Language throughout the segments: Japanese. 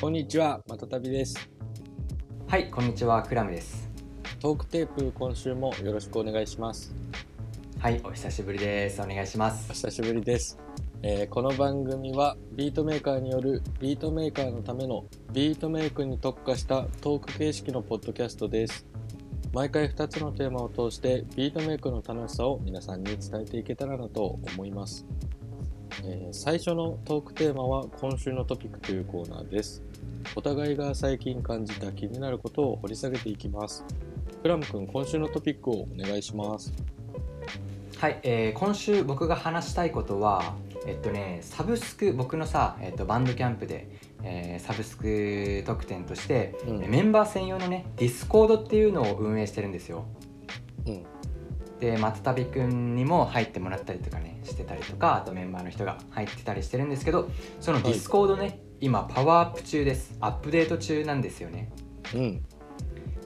こんにちは、またたびです。はい、こんにちは、クラムです。トークテープ、今週もよろしくお願いします。はい、お久しぶりです。お願いします。久しぶりです。えーこの番組はビートメーカーによるビートメーカーのためのビートメイクに特化したトーク形式のポッドキャストです。毎回2つのテーマを通してビートメイクの楽しさを皆さんに伝えていけたらなと思います。えー最初のトークテーマは今週のトピックというコーナーです。お互いが最近感じた気になることを掘り下げていきます。クラム君、今週のトピックをお願いします。はい、えー今週僕が話したいことは、えっとね、サブスク、僕のさ、えっと、バンドキャンプで、えーサブスク特典として、うんメンバー専用のね、ディスコードっていうのを運営してるんですよ。うん。で、またたびくんにも入ってもらったりとかね、してたりとか、あとメンバーの人が入ってたりしてるんですけど、そのディスコードね、今パワーアップ中です。アップデート中なんですよね。うん。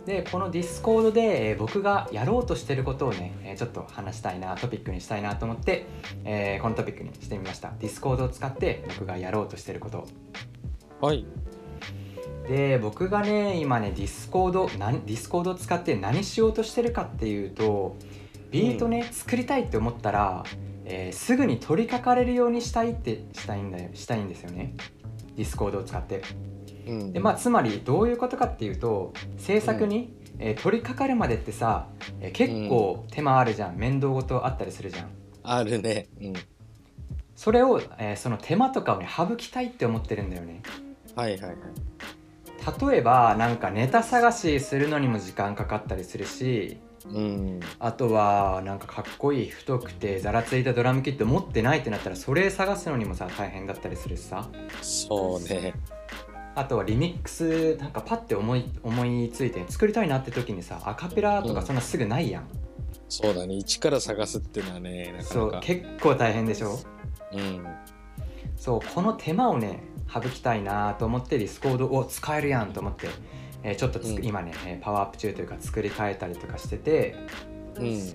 でこのディスコードで、えー僕がやろうとしてることをね、えーちょっと話したいなトピックにしたいなと思って、えーこのトピックにしてみましたディスコードを使って僕がやろうとしてることはい。で僕がね今ねディスコード何ディスコードを使って何しようとしてるかっていうとビートね、作りたいって思ったら、えーすぐに取り掛かれるようにしたいってしたいんだよしたいんですよねディスコードを使ってうん。でまあつまりどういうことかっていうと制作に、えー取り掛かるまでってさ、えー結構手間あるじゃん、面倒事あったりするじゃんあるね。うん。それを、えーその手間とかをね省きたいって思ってるんだよねはいはいはい。例えばなんかネタ探しするのにも時間かかったりするしうん。あとはなんかかっこいい太くてざらついたドラムキット持ってないってなったらそれ探すのにもさ大変だったりするしさそうね。あとはリミックスなんかパッて思い思いついて作りたいなって時にさアカペラとかそんなすぐないやん、そうだね。一から探すっていうのはね、なかそうなか。結構大変でしょ？うん。そうこの手間をね省きたいなと思ってディスコードを使えるやんと思って、えーちょっとうん今ねえーパワーアップ中というか作り変えたりとかしててうん。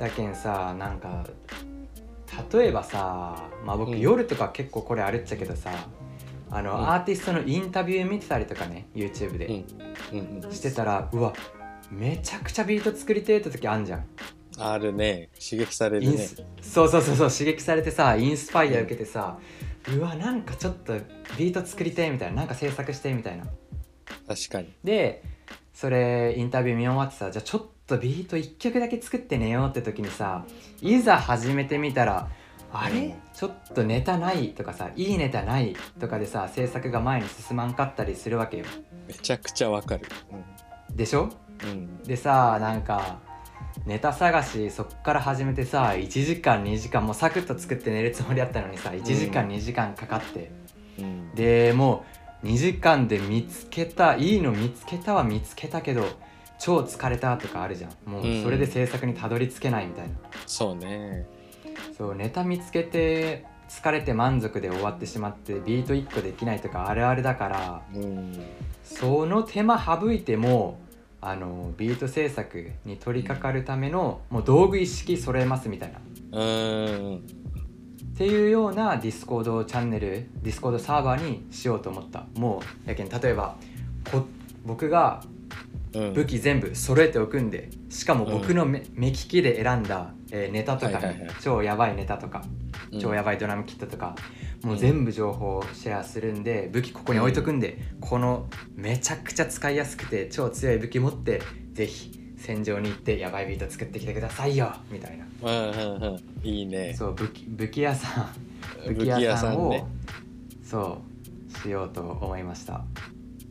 だけんさなんか例えばさまあ僕、うん夜とか結構これあるっちゃけどさあの、うんアーティストのインタビュー見てたりとかね YouTube で、うん。うん。してたらうわめちゃくちゃビート作りてえって時あんじゃんあるね。刺激されるね。そうそうそうそう刺激されてさインスパイア受けてさ、うわなんかちょっとビート作りてえみたいななんか制作してみたいな確かに。でそれインタビュー見終わってさじゃあちょっとビート1曲だけ作って寝ようって時にさいざ始めてみたらあれ、うんちょっとネタないとかさいいネタないとかでさ制作が前に進まんかったりするわけよめちゃくちゃわかる。でしょ？うん。うん。でさなんかネタ探しそっから始めてさ1時間2時間もうサクッと作って寝るつもりだったのにさ1時間2時間かかって、うん。でもう2時間で見つけたいいの見つけたは見つけたけど超疲れたとかあるじゃんもうそれで制作にたどり着けないみたいな、そうね。そうネタ見つけて疲れて満足で終わってしまってビート1個できないとかあるあるだからうん。その手間省いてもあのビート制作に取り掛かるためのもう道具一式揃えますみたいなっうん。ていうようなディスコードチャンネルディスコードサーバーにしようと思った。もうやけん例えばこ僕がうん。武器全部揃えておくんでしかも僕の目,、目利きで選んだ、えーネタとか、ねはいはいはい。超やばいネタとかうん。超やばいドラムキットとか、もう全部情報をシェアするんで武器ここに置いとくんで、このめちゃくちゃ使いやすくて超強い武器持ってぜひ戦場に行ってやばいビート作ってきてくださいよみたいなうんうんうん。いいね。そう武器武器屋さん武 武器器屋屋さんをね。そうしようと思いました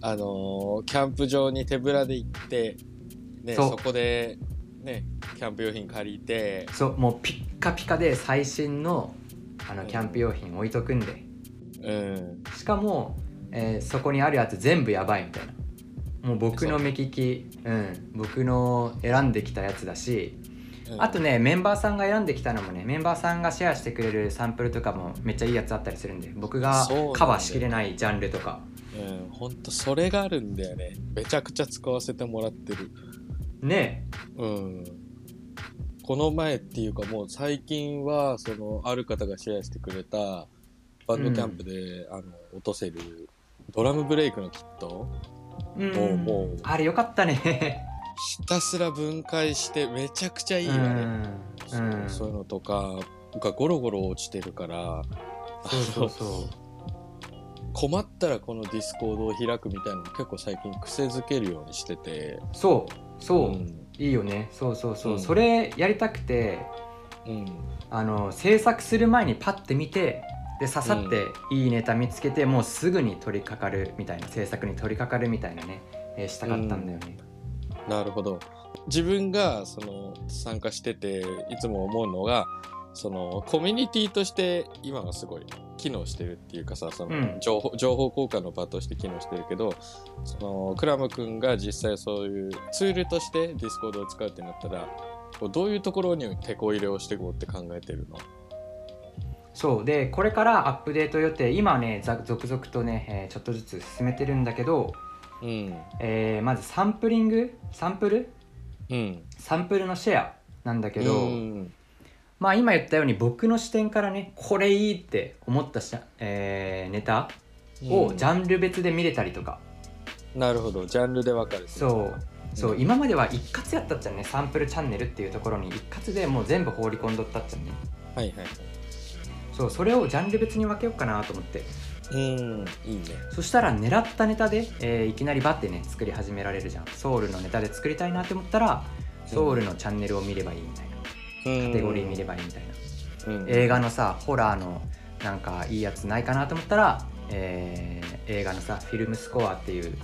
あのーキャンプ場に手ぶらで行って、ね、そこで、ね、キャンプ用品借りて、そうもうピッカピカで最新のあのうんキャンプ用品置いとくんでうん。しかも、えーそこにあるやつ全部やばいみたいなもう僕の目利きうん僕の選んできたやつだしうんあとねメンバーさんが選んできたのもねメンバーさんがシェアしてくれるサンプルとかもめっちゃいいやつあったりするんで僕がカバーしきれないジャンルとかうん、ほんとそれがあるんだよね。めちゃくちゃ使わせてもらってる。ねうん。この前っていうかもう最近は、その、ある方がシェアしてくれた、バンドキャンプで、あの、落とせるドラムブレイクのキットうんもうもう。あれよかったね。ひたすら分解してめちゃくちゃいいよね、うん。そういうのとかがゴロゴロ落ちてるから。そうそうそう。困ったらこのディスコードを開くみたいなの結構最近癖づけるようにしてて。そう。そう、ん。いいよね。そうそうそう、うん。それやりたくてうん。あの制作する前にパッて見てで刺さっていいネタ見つけて、もうすぐに取り掛かるみたいな制作に取り掛かるみたいなね、えーしたかったんだよね、なるほど。自分がその参加してていつも思うのがそのコミュニティとして今はすごい機能してるっていうかさそのうん。情報,、情報交換の場として機能してるけどそのクラム君が実際そういうツールとしてディスコードを使うってなったらどういうところに手こ入れをしていこうって考えてるの？そう。でこれからアップデート予定。今ねざ続々とね、えーちょっとずつ進めてるんだけど、うん。えーまずサンプリング？サンプル？うん。サンプルのシェアなんだけど、うんまあ今言ったように僕の視点からねこれいいって思ったし、えーネタをジャンル別で見れたりとか、なるほど。ジャンルで分かるそう。そう、うん。今までは一括やったっちゃうねサンプルチャンネルっていうところに一括でもう全部放り込んどったっちゃうね。はいはいはいそうそれをジャンル別に分けようかなと思って。うんいいね。そしたら狙ったネタで、えーいきなりバッてね作り始められるじゃん。ソウルのネタで作りたいなって思ったらソウルのチャンネルを見ればいいみたいな、カテゴリー見ればいいみたいな、うん。映画のさホラーのなんかいいやつないかなと思ったら、えー映画のさフィルムスコアっていう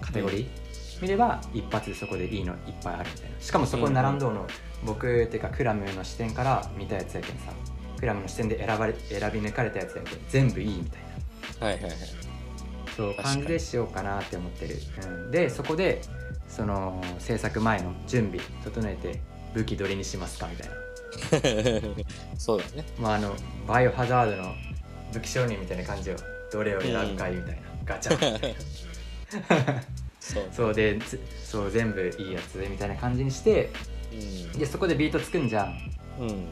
カテゴリー、見れば一発でそこでいいのいっぱいあるみたいな。しかもそこに並んどうの、僕っていうかクラムの視点から見たやつやけんさクラムの視点で選ばれ選び抜かれたやつやけん全部いいみたいな。はいはいはい。そう感じでしようかなって思ってる、うん、でそこでその制作前の準備整えて武器どれにしますかみたいな。そうだね。まああのバイオハザードの武器商人みたいな感じよ。どれを選ぶかいみたいな、ガチャそうそうでつそう全部いいやつみたいな感じにしてでそこでビート作んじゃんうん。うん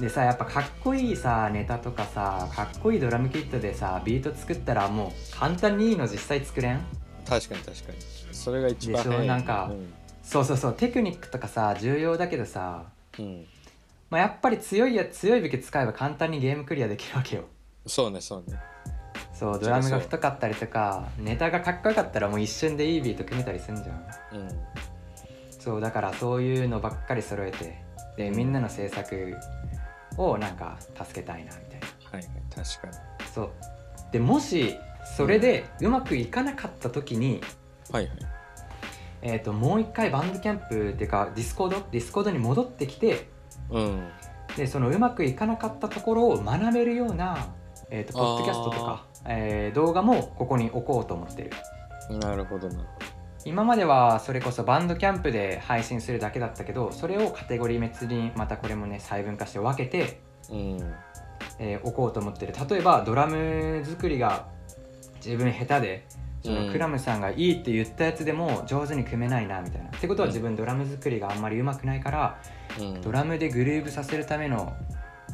でさやっぱかっこいいさネタとかさかっこいいドラムキットでさビート作ったらもう簡単にいいの実際作れん？確かに確かに。それが一番でしょ？なんかそうそうそう。テクニックとかさ重要だけどさうん、うんまあ、やっぱり強いや強い武器使えば簡単にゲームクリアできるわけよ。そうねそうね。そうドラムが太かったりとかネタがかっこよかったらもう一瞬でいいビート組めたりすんじゃん。うん。そうだからそういうのばっかり揃えてでみんなの制作をなんか助けたいなみたいな。はいはい確かに。そう。でもしそれでうまくいかなかった時に、はいはい。えー、ともう一回バンドキャンプっていうかディスコード？ディスコードに戻ってきてうん。でそのうまくいかなかったところを学べるような、えー、とポッドキャストとか、えー動画もここに置こうと思ってる。なるほどなる今まではそれこそバンドキャンプで配信するだけだったけどそれをカテゴリー別にまたこれもね細分化して分けて、うん。えー置こうと思ってる。例えばドラム作りが自分下手でそうん。のクラムさんがいいって言ったやつでも上手に組めないなみたいな。ってことはうん。自分ドラム作りがあんまり上手くないからうん。ドラムでグルーブさせるための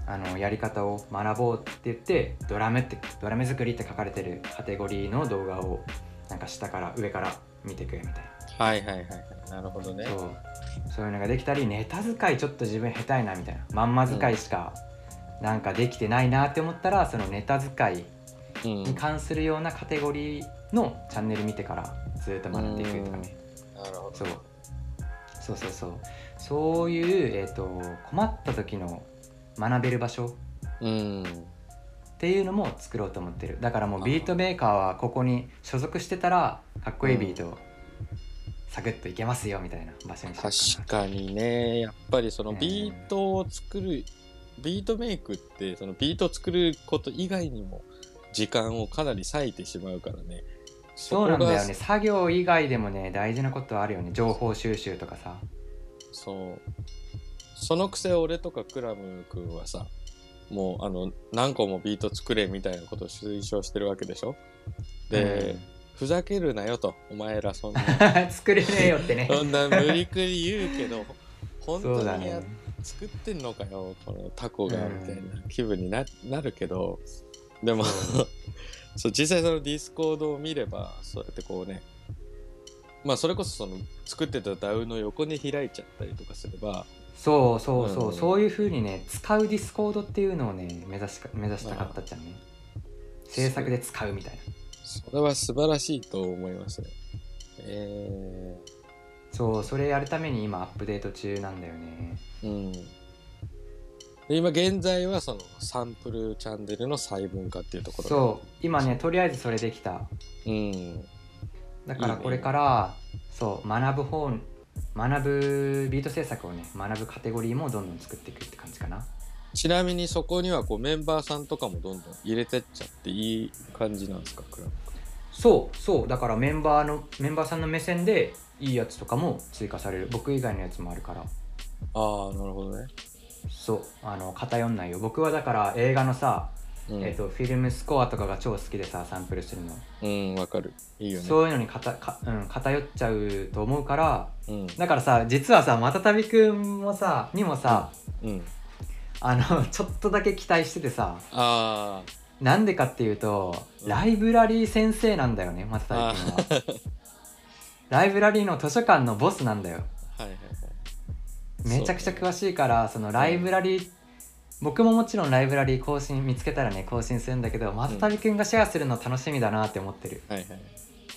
あのやり方を学ぼうって言ってドラムってドラム作りって書かれてるカテゴリーの動画をなんか下から上から見てくみたいはいはいはいはい。なるほどね。なそう。そういうのができたりネタ使いちょっと自分下手いなみたいな。まんま使いしかなんかできてないなって思ったらそのネタ使いうん。に関するようなカテゴリーのチャンネル見てからずっと学んでいくとかね。なるほど。そう。そうそうそう。そういう、えー、と困った時の学べる場所うんっていうのも作ろうと思ってる。だからもうビートメーカーはここに所属してたらかっこいいビートをサクッといけますよみたいな場所にしようか確かにね。やっぱりそのうん。ビートを作るビートメイクってそのビートを作ること以外にも時間をかなり割いてしまうからね。そうなんだよね。作業以外でもね大事なことあるよね。情報収集とかさ。がそう。そのくせ俺とかクラム君はさもうあの何個もビート作れみたいなことを推奨してるわけでしょ？で、ふざけるなよとお前らそんな。う ん作れねえよってね。そんな無理くり言うけど 本当にやね。作ってんのかよこのタコがうんみたいな気分にななるけど。でもそう。そう実際そのディスコードを見ればそうやってこうね。まあそれこそその作ってた DAW の横に開いちゃったりとかすればそうそうそう、うんそういうふうにね使うディスコードっていうのをね目指しか目指したかったじゃんね。制作で使うみたいな。それは素晴らしいと思いますね。えそうそれやるために今アップデート中なんだよね。ー、うん。で今現在はそのサンプルチャンネルの細分化っていうところそう今ねとりあえずそれできた。うん。だからこれからそう学ぶ方学ぶビート制作をね学ぶカテゴリーもどんどん作っていくって感じかな。ちなみにそこにはこうメンバーさんとかもどんどん入れてっちゃっていい感じなんですか？クラブそうそうだからメンバーのメンバーさんの目線でいいやつとかも追加される。僕以外のやつもあるから。ああなるほどね。そうあの偏んないよ。僕はだから映画のさ、うん、えー、とフィルムスコアとかが超好きでさサンプルするの、うんわかる。いいよね。そういうのにかたか、うん、偏っちゃうと思うからうん。だからさ実はさまたたびくんもさにもさ、うん。あのちょっとだけ期待しててさあなんでかっていうとうん。ライブラリー先生なんだよねまたたあびくんはライブラリーの図書館のボスなんだよ。はいはいはい。めちゃくちゃ詳しいからそのライブラリー、僕ももちろんライブラリー更新見つけたらね更新するんだけどまたたびくんがシェアするの楽しみだなって思ってる。はいはい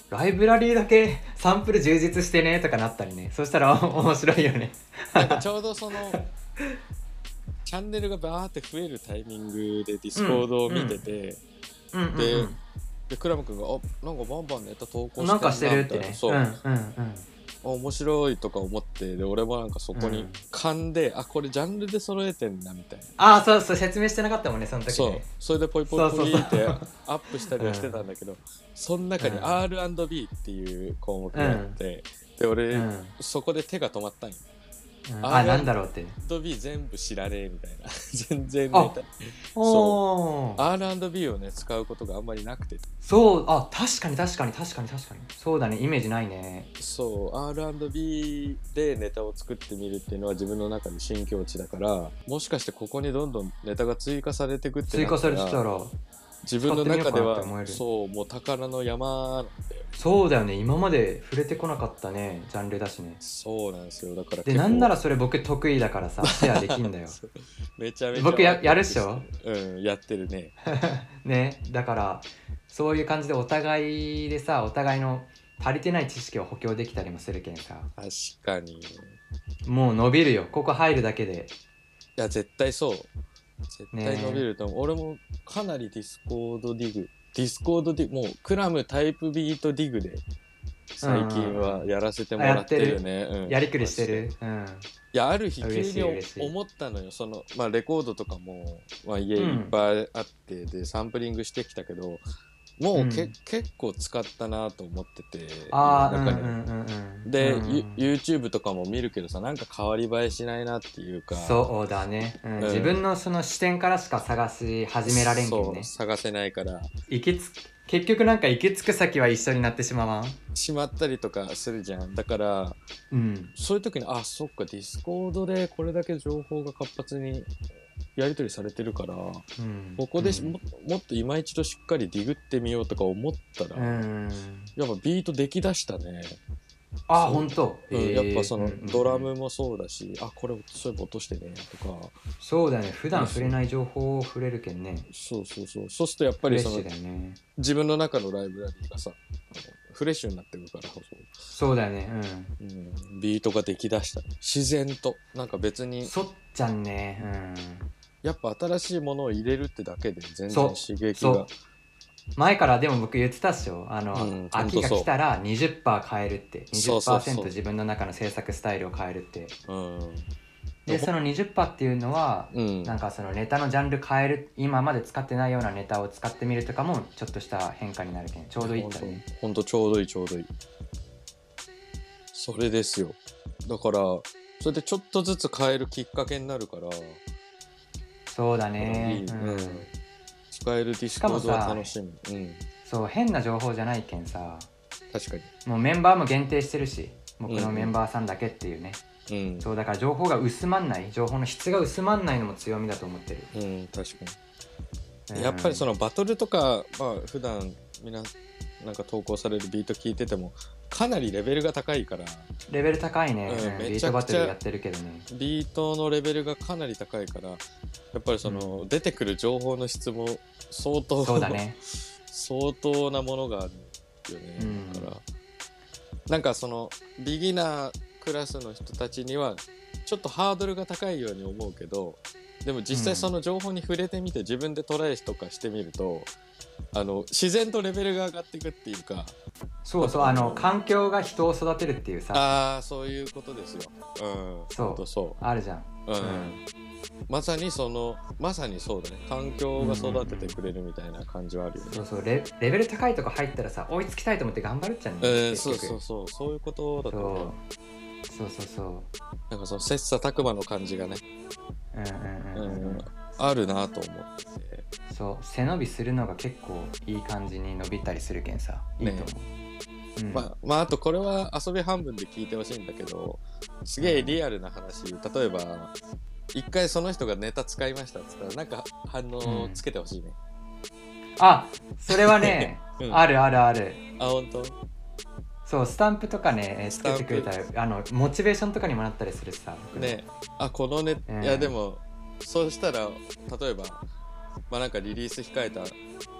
ライブラリーだけサンプル充実してねとかなったりね。そしたら 面白いよね。ちょうどその チャンネルがバーって増えるタイミングでディスコードを見てて、うん。うんでうんでクラム君が「あなんかバンバンネタ投稿してんな」な。んかしてるってね。そう、うんあうんうん面白いとか思ってで俺もなんかそこにうん。噛んで、あこれジャンルで揃えてんなみたいな。ああそうそう説明してなかったもんねその時そう。ねそれでポイポイポイってアップしたりはしてたんだけど、その中にうん。R&B っていう項目があって、で俺、うんうん。そこで手が止まったんよあなんだろうって。R&B 全部知らねえみたいな。全然あネタおお R&B をね使うことがあんまりなくて。そうあ確かに確かに確かに確かに。そうだねイメージないね。そう R&B でネタを作ってみるっていうのは自分の中で新境地だからもしかしてここにどんどんネタが追加されていくって追加されてたら自分の中ではそうもう宝の山なんだよ。そうだよね。今まで触れてこなかったね。ジャンルだしね。そうなんですよ。だからでなんならそれ僕得意だからさ シェアできんだよ。めちゃめちゃ僕ややるっしょ？うんやってるね。ね。だからそういう感じでお互いでさお互いの足りてない知識を補強できたりもするけんさ。確かに。いもう伸びるよ。ここ入るだけで。や絶対そう絶対伸びると思う、俺もかなりディスコードディグ。ディスコードディグもうクラムタイプビートディグで最近はやらせてもらってるよね、うん。やりくりしてる？うん。いやある日急に思ったのよ。その、まあ、レコードとかも、まあ、家いっぱいあって、でサンプリングしてきたけどもうけ、うん。結構使ったなと思っててああうんうんで、うんユ YouTube とかも見るけどさなんか変わり映えしないなっていうかそうだね、うん。うん。自分のその視点からしか探し始められんけそうんね探せないから。行きつ結局なんか行き着く先は一緒になってしまわん？しまったりとかするじゃん。だからうん。そういう時にあそっかディスコードでこれだけ情報が活発にやり取りされてるからうん。ここでももっと今一度しっかりディグってみようとか思ったら、うん。やっぱビートできだしたね、あ本当、うんへー。やっぱそのうんうんうん。ドラムもそうだし、あこれそういえば落としてねとか。そうだね。普段触れない情報を触れるけんね。そうそうそう。そうするとやっぱりそのね。自分の中のライブラリーがさフレッシュになってるからそうそうだよね。うん、ビートができだした自然と。なんか別に。うんそっちゃんねやっぱ新しいものを入れるってだけで全然刺激が。前からでも僕言ってたっしょ。あの、うん秋が来たら20%変えるって。そうそうそう。20%自分の中の制作スタイルを変えるって。うん。でその20%っていうのはうん。なんかそのネタのジャンル変える今まで使ってないようなネタを使ってみるとかもちょっとした変化になるけん。ちょうどいいったね。ほんとちょうどいいちょうどいい。それですよ。だからそれでちょっとずつ変えるきっかけになるからそうだいね使えるディスコードは楽しみうん。そう変な情報じゃないけんさ確かもうメンバーも限定してるし僕のメンバーさんだけっていうね、にうん。そうだから情報が薄まんない。情報の質が薄まんないのも強みだと思ってる。うん確かに。やっぱりそのバトルとか、まあ普段みんななんか投稿されるビート聞いててもかなりレベルが高いから。レベル高いね、うんうんめちゃくちゃビートバトルやってるけどね。ビートのレベルがかなり高いからやっぱりその、出てくる情報の質も相当そうだね。相当なものがあるよね、うん。だからなんかそのビギナークラスの人たちにはちょっとハードルが高いように思うけどでも実際その情報に触れてみて自分でトライとかしてみるとあの自然とレベルが上がっていくっていうか。そうそうあの環境が人を育てるっていうさ。ああそういうことですよ。うん、そう。そあるじゃん。う、うん。うん。まさにそのまさにそうだね。環境が育ててくれるみたいな感じはあるよね。そうそう。レレベル高いとこ入ったらさ追いつきたいと思って頑張るっちゃうんえねー、そうそうそう。そういうことだと思う。そう。そうそうそなんかその切磋琢磨の感じがね、ううんうんうんうん、うん、あるなと思ってて。そう背伸びするのが結構いい感じに伸びたりするけんさ。いいと思う、うん。まあ、まああとこれは遊び半分で聞いてほしいんだけどすげえリアルな話。例えば一回その人がネタ使いましたっつったらなんか反応つけてほしいね、あそれはね、うん。あるあるある。あ本当？そうスタンプとかね作ってくれたらあのモチベーションとかにもなったりするしさ僕ね。あこのね、うんいやでもそうしたら例えばまあなんかリリース控えた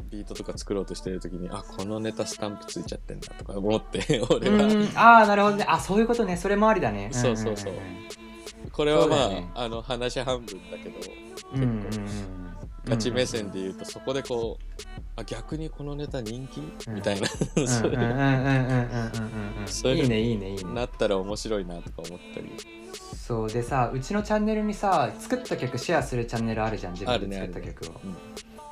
ビートとか作ろうとしてる時にあこのネタスタンプついちゃってんだとか思って 俺は、うん。ああなるほどね。あそういうことね。それもありだね。そうそうそう。これはまあ、ね。あの話半分だけどうんうんうん価値目線で言うと、うん、そこでこうあ逆にこのネタ人気、うん、みたいな。そういう。のいいねいいねいいね。なったら面白いなとか思ったり。そうでさうちのチャンネルにさ作った曲シェアするチャンネルあるじゃん自分で作った曲を、ねね。う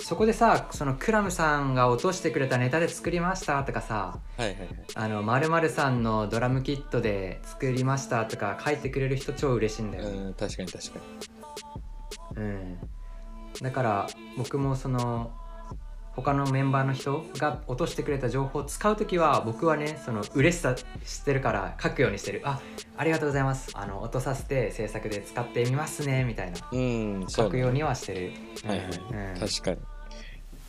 ん、そこでさそのクラムさんが落としてくれたネタで作りましたとかさ「はいはいはい、あの〇〇さんのドラムキットで作りました」とか書いてくれる人超嬉しいんだよ、ね、うん確かに確かに。うん。だから僕もその他のメンバーの人が落としてくれた情報を使う時は僕はねその嬉しさ知ってるから書くようにしてる。あありがとうございます。あの落とさせて制作で使ってみますねみたいな。うん書くようにはしてる、はいはい、うん。うん確かに。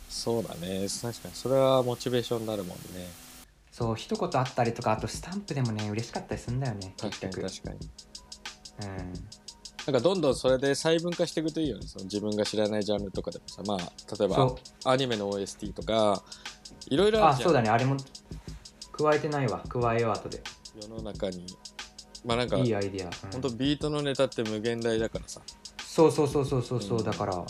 そうだね。確かに。それはモチベーションになるもんね。そう一言あったりとかあとスタンプでもね嬉しかったりするんだよね確かに確かに。うんなんかどんどんそれで細分化していくといいよね。その自分が知らないジャンルとかでもさ。まあ例えばアニメの OST とかいろいろああるじゃん。そうだね。あれも加えてないわ。加えよう後で。世の中に。まあなんかいいアイディア、うん。ほんとビートのネタって無限大だからさ。そうそうそうそうそうそう、うん。だから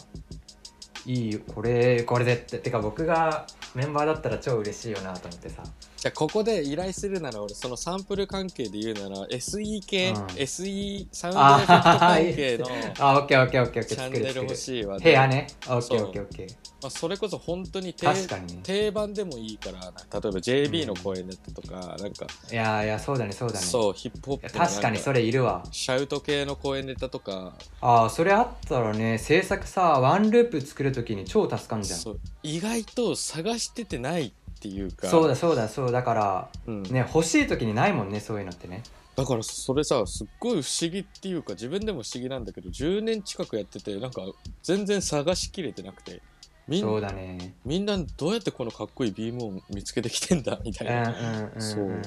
いいよ。これこれでって。てか僕がメンバーだったら超嬉しいよなと思ってさじゃあここで依頼するなら俺そのサンプル関係で言うなら SE 系、うん。SE サウンドエフェクト関係のあオッケーオッケーオッケーオッケーチャンネル欲いしいわ部屋ね。オッケーオッケーオッケーまあ、それこそ本当に定確かに。ね定番でもいいから例えば JB の声ネタとか、なんかいやいやそうだねそうだね。そうヒップホップの確かにそれれいるわ。シャウト系の声ネタとか。ああそれあったらね制作さワンループ作るときに超助かんじゃん。そう。意外と探しててないっていうか。そうだそうだそうだからうん。ね欲しい時にないもんねそういうのってね。だからそれさすっごい不思議っていうか自分でも不思議なんだけど10年近くやっててなんか全然探しきれてなくてみそうんだね。みんなどうやってこのかっこいいビームを見つけてきてんだみたうんいな、そう。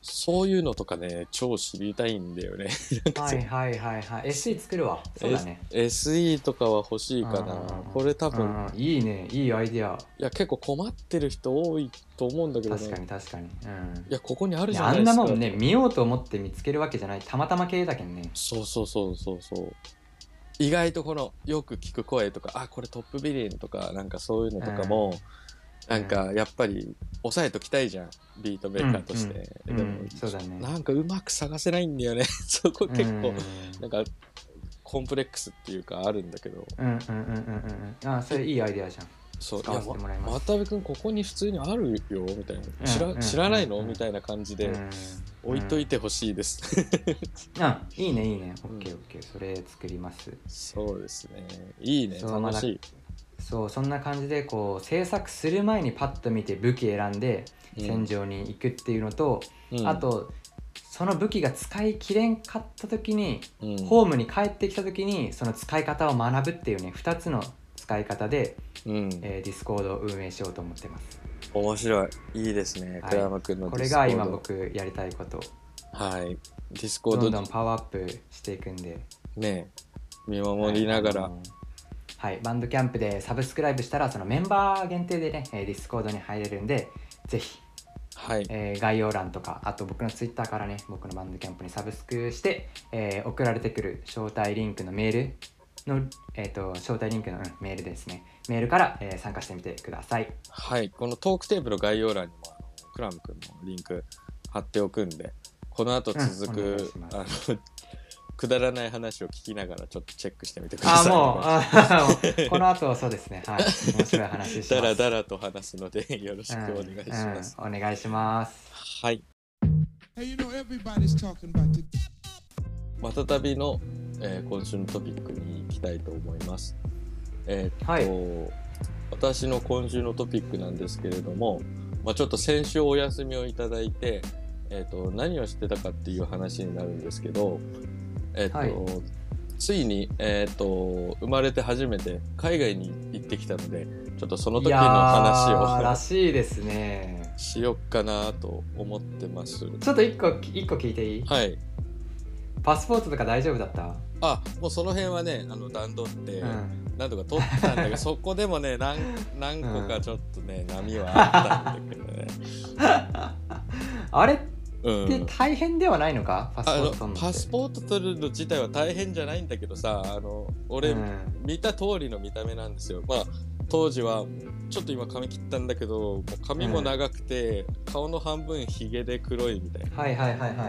そういうのとかね超知りたいんだよね。はいはいはいはい。SE 作るわ。そうだね。S- SE とかは欲しいかな。うん。これ多分いいね。いいアイディア。いや結構困ってる人多いと思うんだけどね。確かに確かに、うん。いやここにあるじゃないですか。んなもんね見ようと思って見つけるわけじゃない。たまたま系だけんね。そうそうそうそうそう意外とこのよく聞く声とかあこれトップビリンとかなんかそういうのとかも、なんかやっぱり抑えときたいじゃんビートメーカーとして、うんでも、うんそうだね。なんかうまく探せないんだよね。そこ結構、うん。なんかコンプレックスっていうかあるんだけど。うんうんうんうんうんうん。あそれいいアイデアじゃんそう。いやせてもらいます。またべくんここに普通にあるよみたいな。知ら,、知らないの、うんみたいな感じでうん。置いといてほしいです、うん。いいねいいね。オうんッケーオッケー。それ作ります。そうですね。いいね。楽しい、そうそんな感じでこう制作する前にパッと見て武器選んでうん。戦場に行くっていうのと、うん。あとその武器が使い切れんかった時に、うん。ホームに帰ってきた時にその使い方を学ぶっていうね2つの使い方で、うん。えー、ディスコードを運営しようと思ってます面白い。いいですね。はい倉山くんのこ。れが今僕やりたいことはい。ディスコードどんどんパワーアップしていくんでね、見守りながら、はいはい、バンドキャンプでサブスクライブしたらそのメンバー限定でね、えーディスコードに入れるんでぜひ、はい。えー概要欄とかあと僕のツイッターからね僕のバンドキャンプにサブスクして、えー送られてくる招待リンクのメールの、えー、と招待リンクの、うんメールですねメールから、えー参加してみてくださいはい。このトークテープの概要欄にも、あのクラムくんのリンク貼っておくんで、この後続く、うんあの、くだらない話を聞きながらちょっとチェックしてみてください。あもうこの後そうですねはい面白い話しますだらだらと話すので、よろしくお願いします。うんうんお願いしますはい。Hey, you know everybody's talking about the またたびの、えー今週のトピックに行きたいと思います。えーっと、はい私の今週のトピックなんですけれども、まあ、ちょっと先週お休みをいただいて、えーっと何をしてたかっていう話になるんですけど、えーっとはいついに、えーっと生まれて初めて海外に行ってきたのでちょっとその時の話をしいですねしよっかなと思ってます。ちょっと一個一個聞いていい？はい。パスポートとか大丈夫だった、あもうその辺はねあの段取って、うん。なんとか取ったんだけど そこでもね何何個かちょっとね、波はあったんだけどね。あれっうん。て大変ではないのか、パスポート取るパスポート取るの自体は大変じゃないんだけどさあの俺、うん。見た通りの見た目なんですよ。まあ当時はちょっと今髪切ったんだけどもう髪も長くて、顔の半分ひげで黒いみたいな。はいはいはいは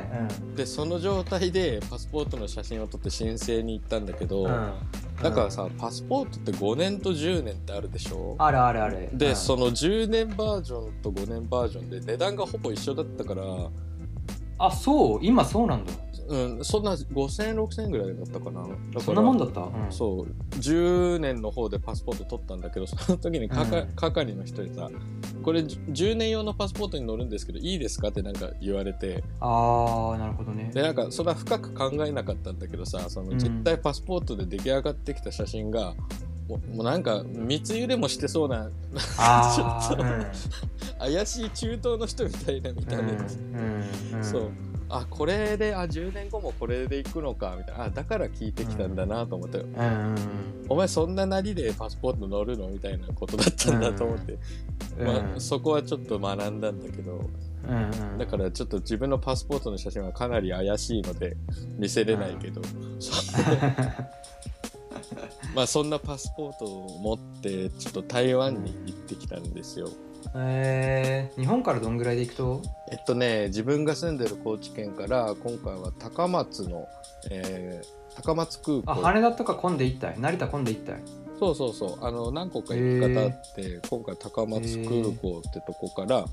い。でその状態でパスポートの写真を撮って申請に行ったんだけど、うん、うん、だからさパスポートって5年と10年ってあるでしょ？あるあるある。で、うん。その10年バージョンと5年バージョンで値段がほぼ一緒だったから、あそう？今そうなんだうん、そんな5000円6000円ぐらいだったかな。だからそんなもんだった、うん、そう10年の方でパスポート取ったんだけどその時に係,、うん。係の人にさ「これ10年用のパスポートに乗るんですけどいいですか?」ってなんか言われて。ああなるほどね。でなんかそれは深く考えなかったんだけどさそのうん実際パスポートで出来上がってきた写真が、もうもうなんか密輸でもしてそうなあ ちょっとー怪しい中東の人みたいな見た目で、うんうんうん。そうあこれであ10年後もこれで行くのかみたいな。あだから聞いてきたんだなと思って、うんうんお前そんななりでパスポート乗るのみたいなことだったんだと思って、うんまあ、うんそこはちょっと学んだんだけど。うんうん。だからちょっと自分のパスポートの写真はかなり怪しいので見せれないけど、まあそんなパスポートを持ってちょっと台湾に行ってきたんですよ。えー、日本からどんぐらいで行くと？えっとね自分が住んでる高知県から今回は高松の、えー高松空港。あ羽田とか混んで行ったい？成田混んで行ったい？そうそうそう。あの何個か行き方あって、今回高松空港ってとこから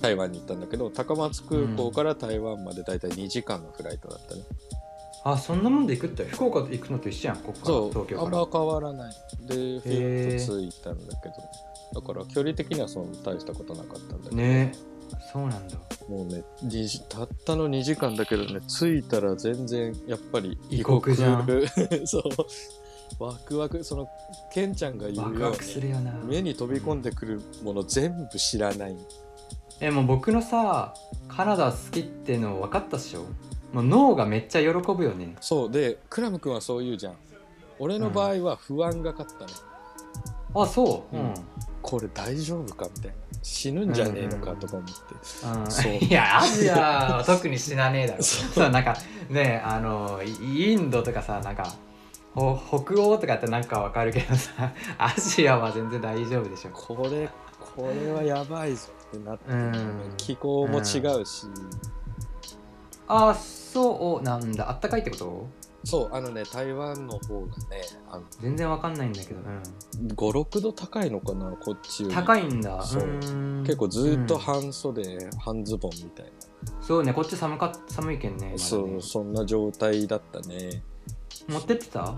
台湾に行ったんだけど高松空港から台湾までだいたい2時間のフライトだったね、あそんなもんで行くって？福岡行くのと一緒やんここから東京から。あんま変わらない。でフィッと着いたんだけどだから距離的にはそんな大したことなかったんだけど、ね。そうなんだ。もうねたったの2時間だけどね着いたら全然やっぱり異国じゃん。そう。ワクワクそのケンちゃんが言うよう目に飛び込んでくるもの全部知らない。えもう僕のさカナダ好きっての分かったっしょ？もう脳がめっちゃ喜ぶよね。そう。でクラム君はそう言うじゃん。俺の場合は不安が勝ったね、あそう。ううんん、これ大丈夫かみたいな。死ぬんじゃねえのかとか思って、うん。そう。いやアジアは特に死なねえだろ。そう。そうなんかねあのイインドとかさなんかほ北欧とかってなんかわかるけどさ アジアは全然大丈夫でしょ。これこれはやばいぞってなって、うん。気候も違うし、あそう。なんだ。あったかいってこと？そうあのね台湾の方がねあの全然わかんないんだけど、56度高いのかなこっちより。高いんだ。そう。結構ずっとうん半袖、半ズボンみたいそうねこっち寒か寒いけんねそうそんな状態だったね。持ってってた？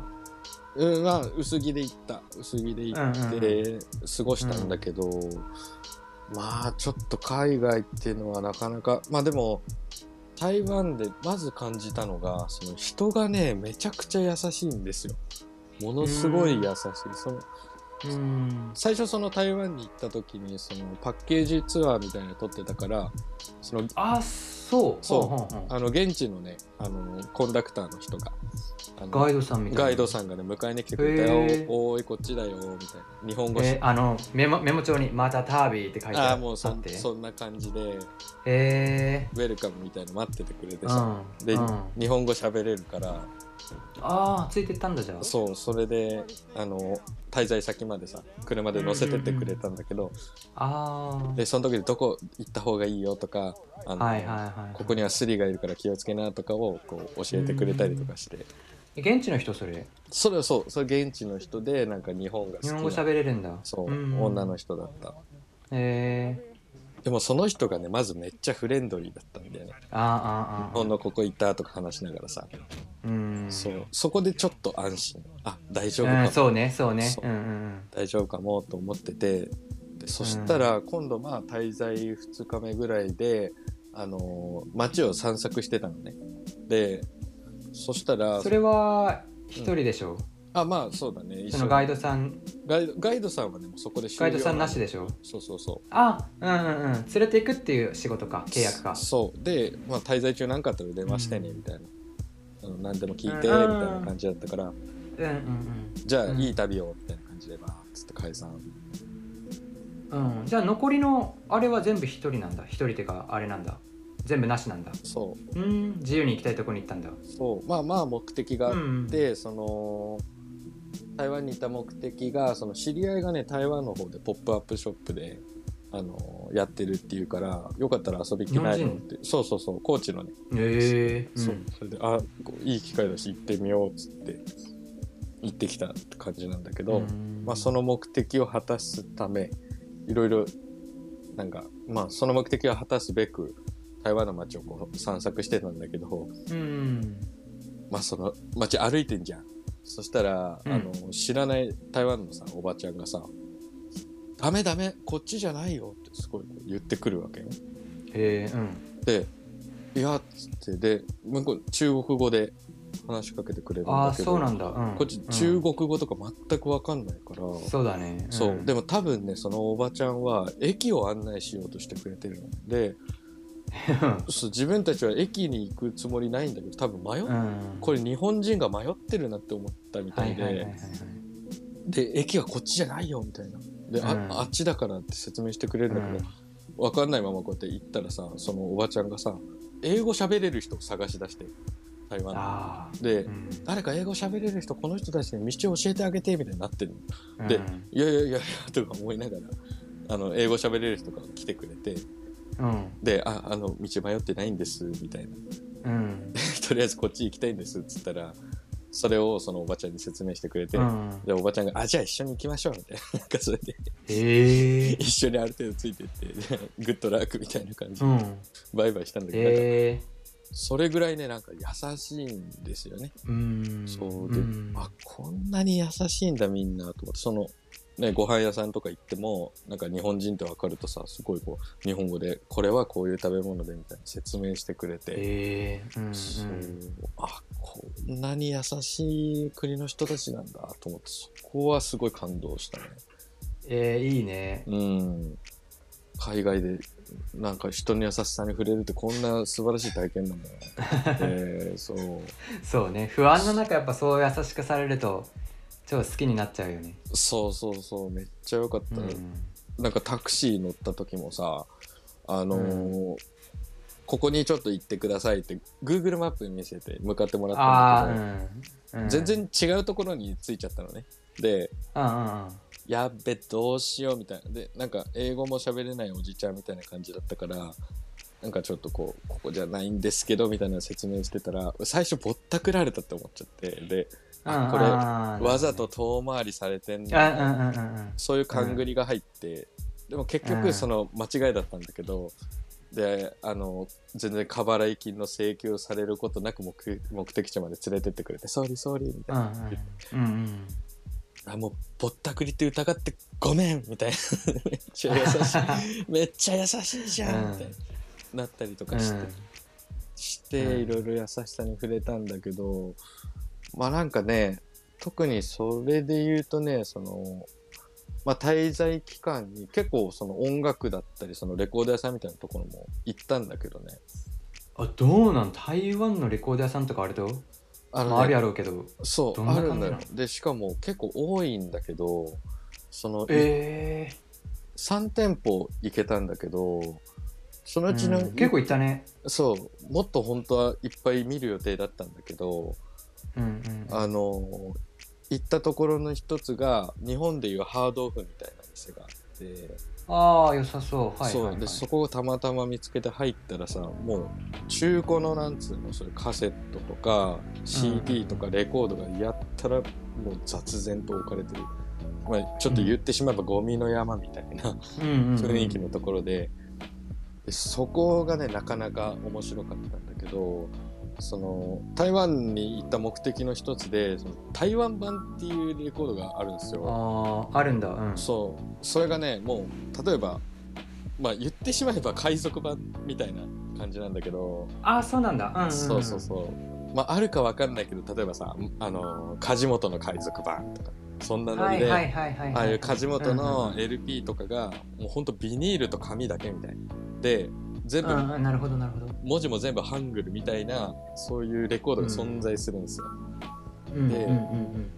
うんまあ薄着で行った。薄着で行って過ごしたんだけど、まあちょっと海外っていうのはなかなかまあでも台湾でまず感じたのがその人がねめちゃくちゃ優しいんですよ。ものすごい優しい。そのうん。最初その台湾に行った時にそのパッケージツアーみたいなの撮ってたからそのあそう。そう。あの現地のねあのコンダクターの人がガイドさんみたいな。ガイドさんがね迎えに来てくれてへー「おいこっちだよ」みたいな。日本語し、えあのメモメモ帳に「また旅」って書いてあああもうそんって。そんな感じでへウェルカムみたいなの待っててくれてえさ、で、うん、日本語喋れるから。ああついてったんだじゃあ。そうそれであの滞在先までさ車で乗せてってくれたんだけど、あでその時でどこ行った方がいいよとかあの、あはいはいはい。ここにはスリがいるから気をつけなとかをこう教えてくれたりとかして、現地の人それ？それはそう。それ現地の人でなんか日本が好きな日本語喋れるんだ。そう、ん。女の人だった。へえでもその人がねまずめっちゃフレンドリーだったんだよね。ああああ日本のここ行ったとか話しながらさ、うん。そう。そこでちょっと安心。あ大丈夫かも、うん、そうねそうね。そう。うんうん大丈夫かもと思ってて。でそしたら今度まあ滞在2日目ぐらいで、あのー街を散策してたのね。でそしたらうんそれは一人でしょ、あまあそうだね。そのガイドさん。ガイドガイドさんはねもうそこでガイドさんなしでしょ？そうそうそう。あうんうんうん。連れていくっていう仕事か契約か。そう。で、まあ、滞在中何かあったら電話してねみたいな、あの何でも聞いてみうん。たいな感じだったから、うんうんじゃあ、うん。いい旅をみたいな感じでバーッつって解散。うんうん。じゃあ残りのあれは全部一人なんだ。一人っていうかあれなんだ全部なしなんだ。そう。うん自由に行きたいとこに行ったんだ。そう。まあまあ目的があうんって、その台湾にいた目的がその知り合いがね台湾の方でポップアップショップであのやってるっていうからよかったら遊び来ないのって。そうそうそう。高知のね、へえ。そう。それであいい機会だし行ってみようっつって行ってきたって感じなんだけど、まあ、その目的を果たすためいろいろなんかまあその目的を果たすべく台湾の街をこう散策してたんだけどうん。まあその街歩いてんじゃん。そしたら、うん。あの知らない台湾のさおばちゃんがさ「ダメダメこっちじゃないよ」ってすごい言ってくるわけよ。へえうん。で「いや」っつってで向こう中国語で話しかけてくれるんだけどそうなんだ、うん、こっちうん中国語とか全く分かんないから、そうだね、そう、でもも多分ねそのおばちゃんは駅を案内しようとしてくれてるのでそう自分たちは駅に行くつもりないんだけど多分迷っ、うん。これ日本人が迷ってるなって思ったみたいで、で駅はこっちじゃないよみたいな。で、うん。ああっちだからって説明してくれるんだけど、分かんないままこうやって行ったらさそのおばちゃんがさ英語喋れる人を探し出して台湾で、うん。誰か英語喋れる人この人たちに道を教えてあげてみたいになってるの。でうん。いやいやいやいやとか思いながらあの英語喋れる人が来てくれてうんでああの道迷ってないんですみたいな。うん。とりあえずこっち行きたいんですっつったらそれをそのおばちゃんに説明してくれて、うん。でおばちゃんが「あじゃあ一緒に行きましょう」みたいな。なんかそれで。一緒にある程度ついてって グッドラックみたいな感じで。うん。バイバイしたんだけど、それぐらいねなんか優しいんですよね。うん。そうで、ん。あこんなに優しいんだみんなと思ってそのねご飯屋さんとか行ってもなんか日本人って分かるとさすごいこう日本語でこれはこういう食べ物でみたいな説明してくれて、へえうんそううんあこんなに優しい国の人たちなんだと思ってそこはすごい感動したね。えー、いいね。うん。海外でなんか人の優しさに触れるってこんな素晴らしい体験なんだな、えー、そう。そうね。不安の中やっぱそう優しくされると超好きになっちゃうよね。そうそうそうめっちゃ良かった、うん。なんかタクシー乗った時もさあのーうここにちょっと行ってくださいって Google マップに見せて向かってもらったあんだあけど、うん、うん、全然違うところに着いちゃったのね。でやっべどうしようみたいな。でなんか英語も喋れないおじちゃんみたいな感じだったからなんかちょっとこうここじゃないんですけどみたいな説明してたら最初ぼったくられたって思っちゃってであこれわざと遠回りされてんだそういう勘繰りが入って、でも結うん。局その間違いだったんだけど、であの全然過払い金の請求されることなく目目的地まで連れてってくれて「ソーリーソーリー」みたいな、うんうん。うんあもうぼったくりって疑ってごめん。みたいな。めっちゃ優しい。めっちゃ優しいじゃん、うん。みたいな。なったりとうんかして、してうん。いろいろ優しさに触れたんだけど、まあなんかね特にそれで言うとねそのまあ、滞在期間に結構その音楽だったりそのレコード屋さんみたいなところも行ったんだけどね。あどうなん？台湾のレコード屋さんとかあると？あまあ、あるねやろうけど。そうあるんだよ。でしかも結構多いんだけどその、え。3店舗行けたんだけどそのえうちの、結構行ったね。そうもっと本当はいっぱい見る予定だったんだけどうんうん。あの行ったところの一つが日本でいうハードオフみたいな店があって、ああ良さそう。はいそうはい、はい、でそこをたまたま見つけて入ったらさもう中古のなんつうのそれカセットとか CD とかレコードがやったらもう雑然と置かれてる、まあ、ちょっと言ってしまえばゴミの山みたいなうん。雰囲気のところで。でそこがねなかなか面白かったんだけどその台湾に行った目的の一つでその台湾版っていうレコードがあるんですよ。あああるんだ。うん。そう。それがねもう例えばまあ言ってしまえば海賊版みたいな感じなんだけど、ああそうなんだ。うんうん。んそうそうそう。まああるかわかんないけど例えばさあの梶本の海賊版とかそんなので、ああいう梶本うんのうん LP とかがもうほんとビニールと紙だけみたい。なで全部なるほどなるほど。文字も全部ハングルみたいなそういうレコードが存在するんですよ、でうんうんう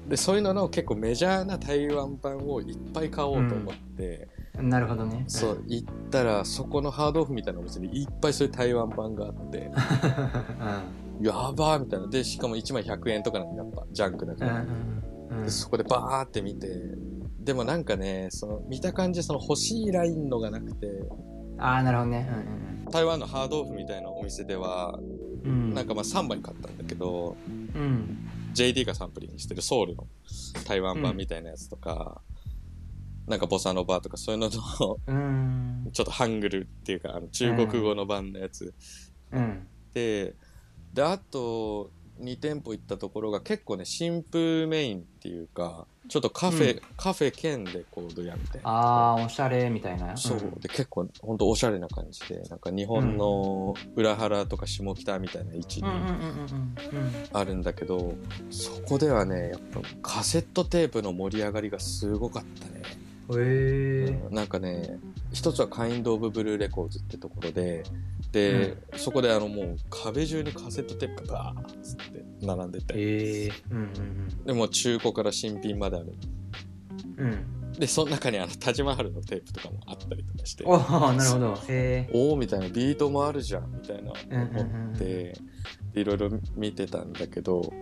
ん。でそういうのの結構メジャーな台湾版をいっぱい買おうと思って、うん。なるほどね。そう行ったらそこのハードオフみたいなお店にいっぱいそういう台湾版があって。やばーみたいな。でしかも1枚100円とかなのやっぱジャンクだうんから、でそこでバーって見て。でもなんかねその見た感じその欲しいラインのがなくてああなるほどね。台湾のハードオフみたいなお店ではうん。うんうんなんかまあ3枚買ったんだけど、うん。JD がサンプリングしてるソウルの台湾版みたいなやつとか、なんかボサノバとかそういうののうん。ちょっとハングルっていうかあの中国語の版のやつ。うん。で、であと2店舗行ったところが結構ね新風メインっていうかちょっとカフェ、うん。カフェ兼レコード屋みたいなああおしゃれみたいな。そう、ん。で結構ほんとおしゃれな感じでなんか日本の裏原とか下北みたいな位置にあるんだけど、そこではねやっぱカセットテープの盛り上がりがすごかったね、えうん。なんかね一つはカインド・オブ・ブルーレコーズってところでで、そこであのもう壁中にカセットテープがバーッつって並んでて、へえうんうんでもう中古から新品まである。うん。うんでその中にあのタジマハルのテープとかもあったりとかして。おおなるほど。へえおおみたいなビートもあるじゃんみたいなうんうんうん。思ってでいろいろ見てたんだけど、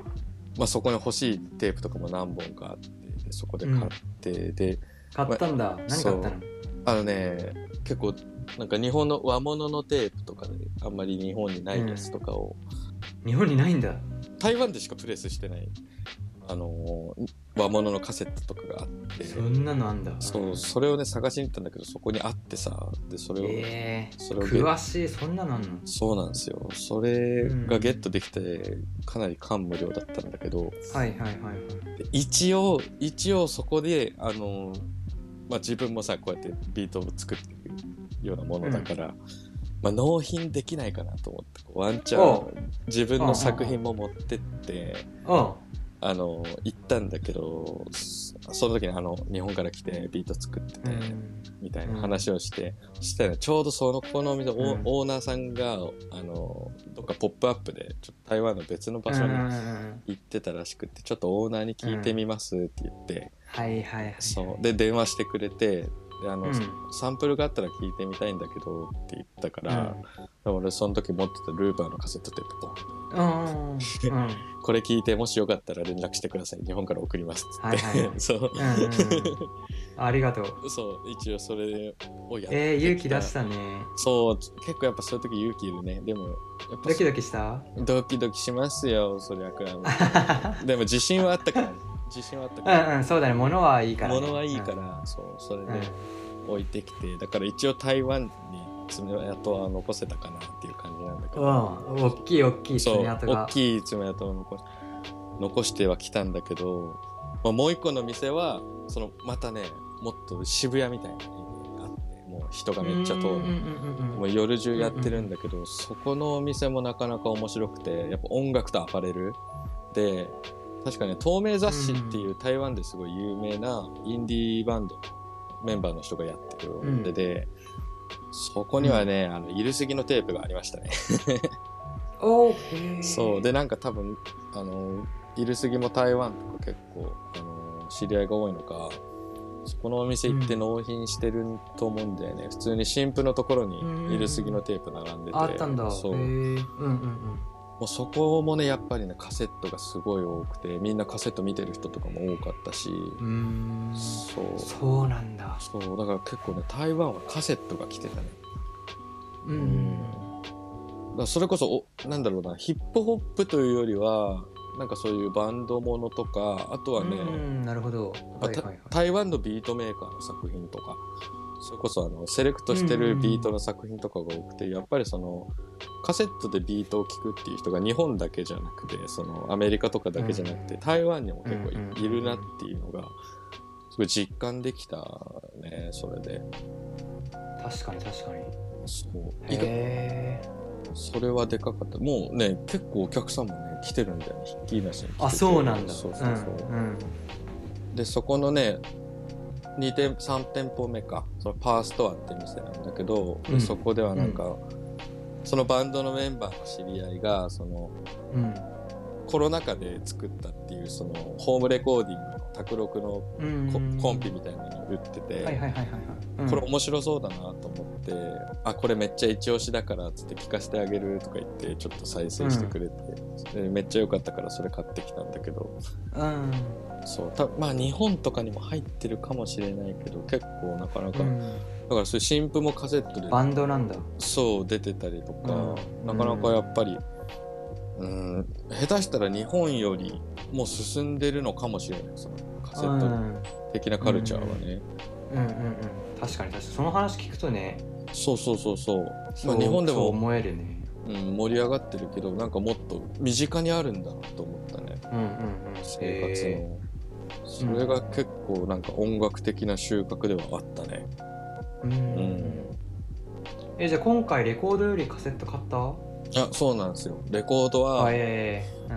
まあ、そこに欲しいテープとかも何本かあってでそこで買って、で買ったんだ。何買ったの？あのね結構なんか日本の和物のテープとかであんまり日本にないやつとかを、日本にないんだ。台湾でしかプレスしてない。あのー和物のカセットとかがあって。そんなのあんだ。そうそれをね探しに行ったんだけどそこにあってさ。でそれを、ええ。それを詳しいそんなのあんの？そうなんですよ。それがゲットできてかなり感無量だったんだけど。はいはいはいはい。で一応一応そこであのまあ自分もさこうやってビートを作っていくようなものだから、まあ、納品できないかなと思ってワンチャおン自分の作品も持ってっておあの行ったんだけどそその時にあの日本から来てビート作ってて、うんみたいな話をして、したらちょうどそのこのお店、うん。オオーナーさんがあのどっかポップアップでちょっと台湾の別の場所にうんうんうん行ってたらしくてちょっとオーナーに聞いてみますって言って、はいはいはい。そう。で電話してくれてであの、うん。サンプルがあったら聞いてみたいんだけどって言ったから、俺その時持ってたルーバーのカセットテープポンうん。うん。うんこれ聞いてもしよかったら連絡してください。日本から送りますって、はいはいはい。そう、うんうんうん。ありがとう。そう一応それをやってえー、勇気出したね。そう結構やっぱそういう時勇気いるね。でもやっぱドキドキした？ドキドキしますよそりゃくらいでも自信はあったから自信はあったかうらんうんそうだね。物はいいからね。物はいいから、そうそれうん。で置いてきてだから一応台湾に爪痕は残せたかなっていう感じなんだけうど、ん。大きい大きい爪痕が。大きい爪痕を残し残してはきたんだけど、まあ、もう一個の店はそのまたねもっと渋谷みたいなもう人がめっちゃ通る、うんうんうんうんもう夜中やってるんだけど、そこのお店もなかなか面白くてやっぱ音楽とアパレルで確かね透明雑誌っていう台湾ですごい有名なインディーバンドメンバーの人がやってるお店で、そこにはね、あの、いるすぎのテープがありましたね。そう。で、なんか多分、あの、いるすぎも台湾とか結構、あの、知り合いが多いのか、そこのお店行って納品してると思うんだよね。普通に新婦のところにいるすぎのテープ並んでて。あったんだそう。へもーうんうんうそこもね、やっぱりね、カセットがすごい多くて、みんなカセット見てる人とかも多かったし、そう。そうなんだ。そう、だから結構ね、台湾はカセットが来てたね。うん。だからそれこそおなんだろうなヒップホップというよりはなんかそういうバンドものとかあとはね、うんなるほど。はいはいはい。台湾のビートメーカーの作品とかそれこそあのセレクトしてるビートの作品とかが多くて、やっぱりそのカセットでビートを聴くっていう人が日本だけじゃなくてそのアメリカとかだけじゃなくて、台湾にも結構い,、うんうんるなっていうのがすごい実感できたねそれで。確かに確かに。そう。へえそれはでかかった。もうね結構お客さんもね来てるんだよね。ひっきりなしにあそうなんだ。そうそうそう、ん。でそこのね2店3店舗目か。そのパーストアって店なんだけど、でうん。そこではなんか、そのバンドのメンバーの知り合いがそのうんコロナ禍で作ったっていうそのホームレコーディングの卓録のうん。コ,、ンピみたいなのに売ってて、これ面白そうだなと思って、あこれめっちゃ一押しだからっつって聞かせてあげるとか言ってちょっと再生してくれて、でめっちゃ良かったからそれ買ってきたんだけど。うん。そう。たまあ日本とかにも入ってるかもしれないけど結構なかなか、うん。だからそういう新譜もカセットでバンドなんだ。そう出てたりとか、うん。なかなかやっぱりうん。下手したら日本よりもう進んでるのかもしれないそのカセットうん。的なカルチャーはね、うんうんうん。確かに確かに。その話聞くとね。そうそうそうそう。まあ日本でも思えるね。うん、盛り上がってるけどなんかもっと身近にあるんだなと思ったね。うんうんうん。生活へのそれが結構なんか音楽的な収穫ではあったね。うん。うん。えじゃあ今回レコードよりカセット買った？あそうなんですよ。レコードは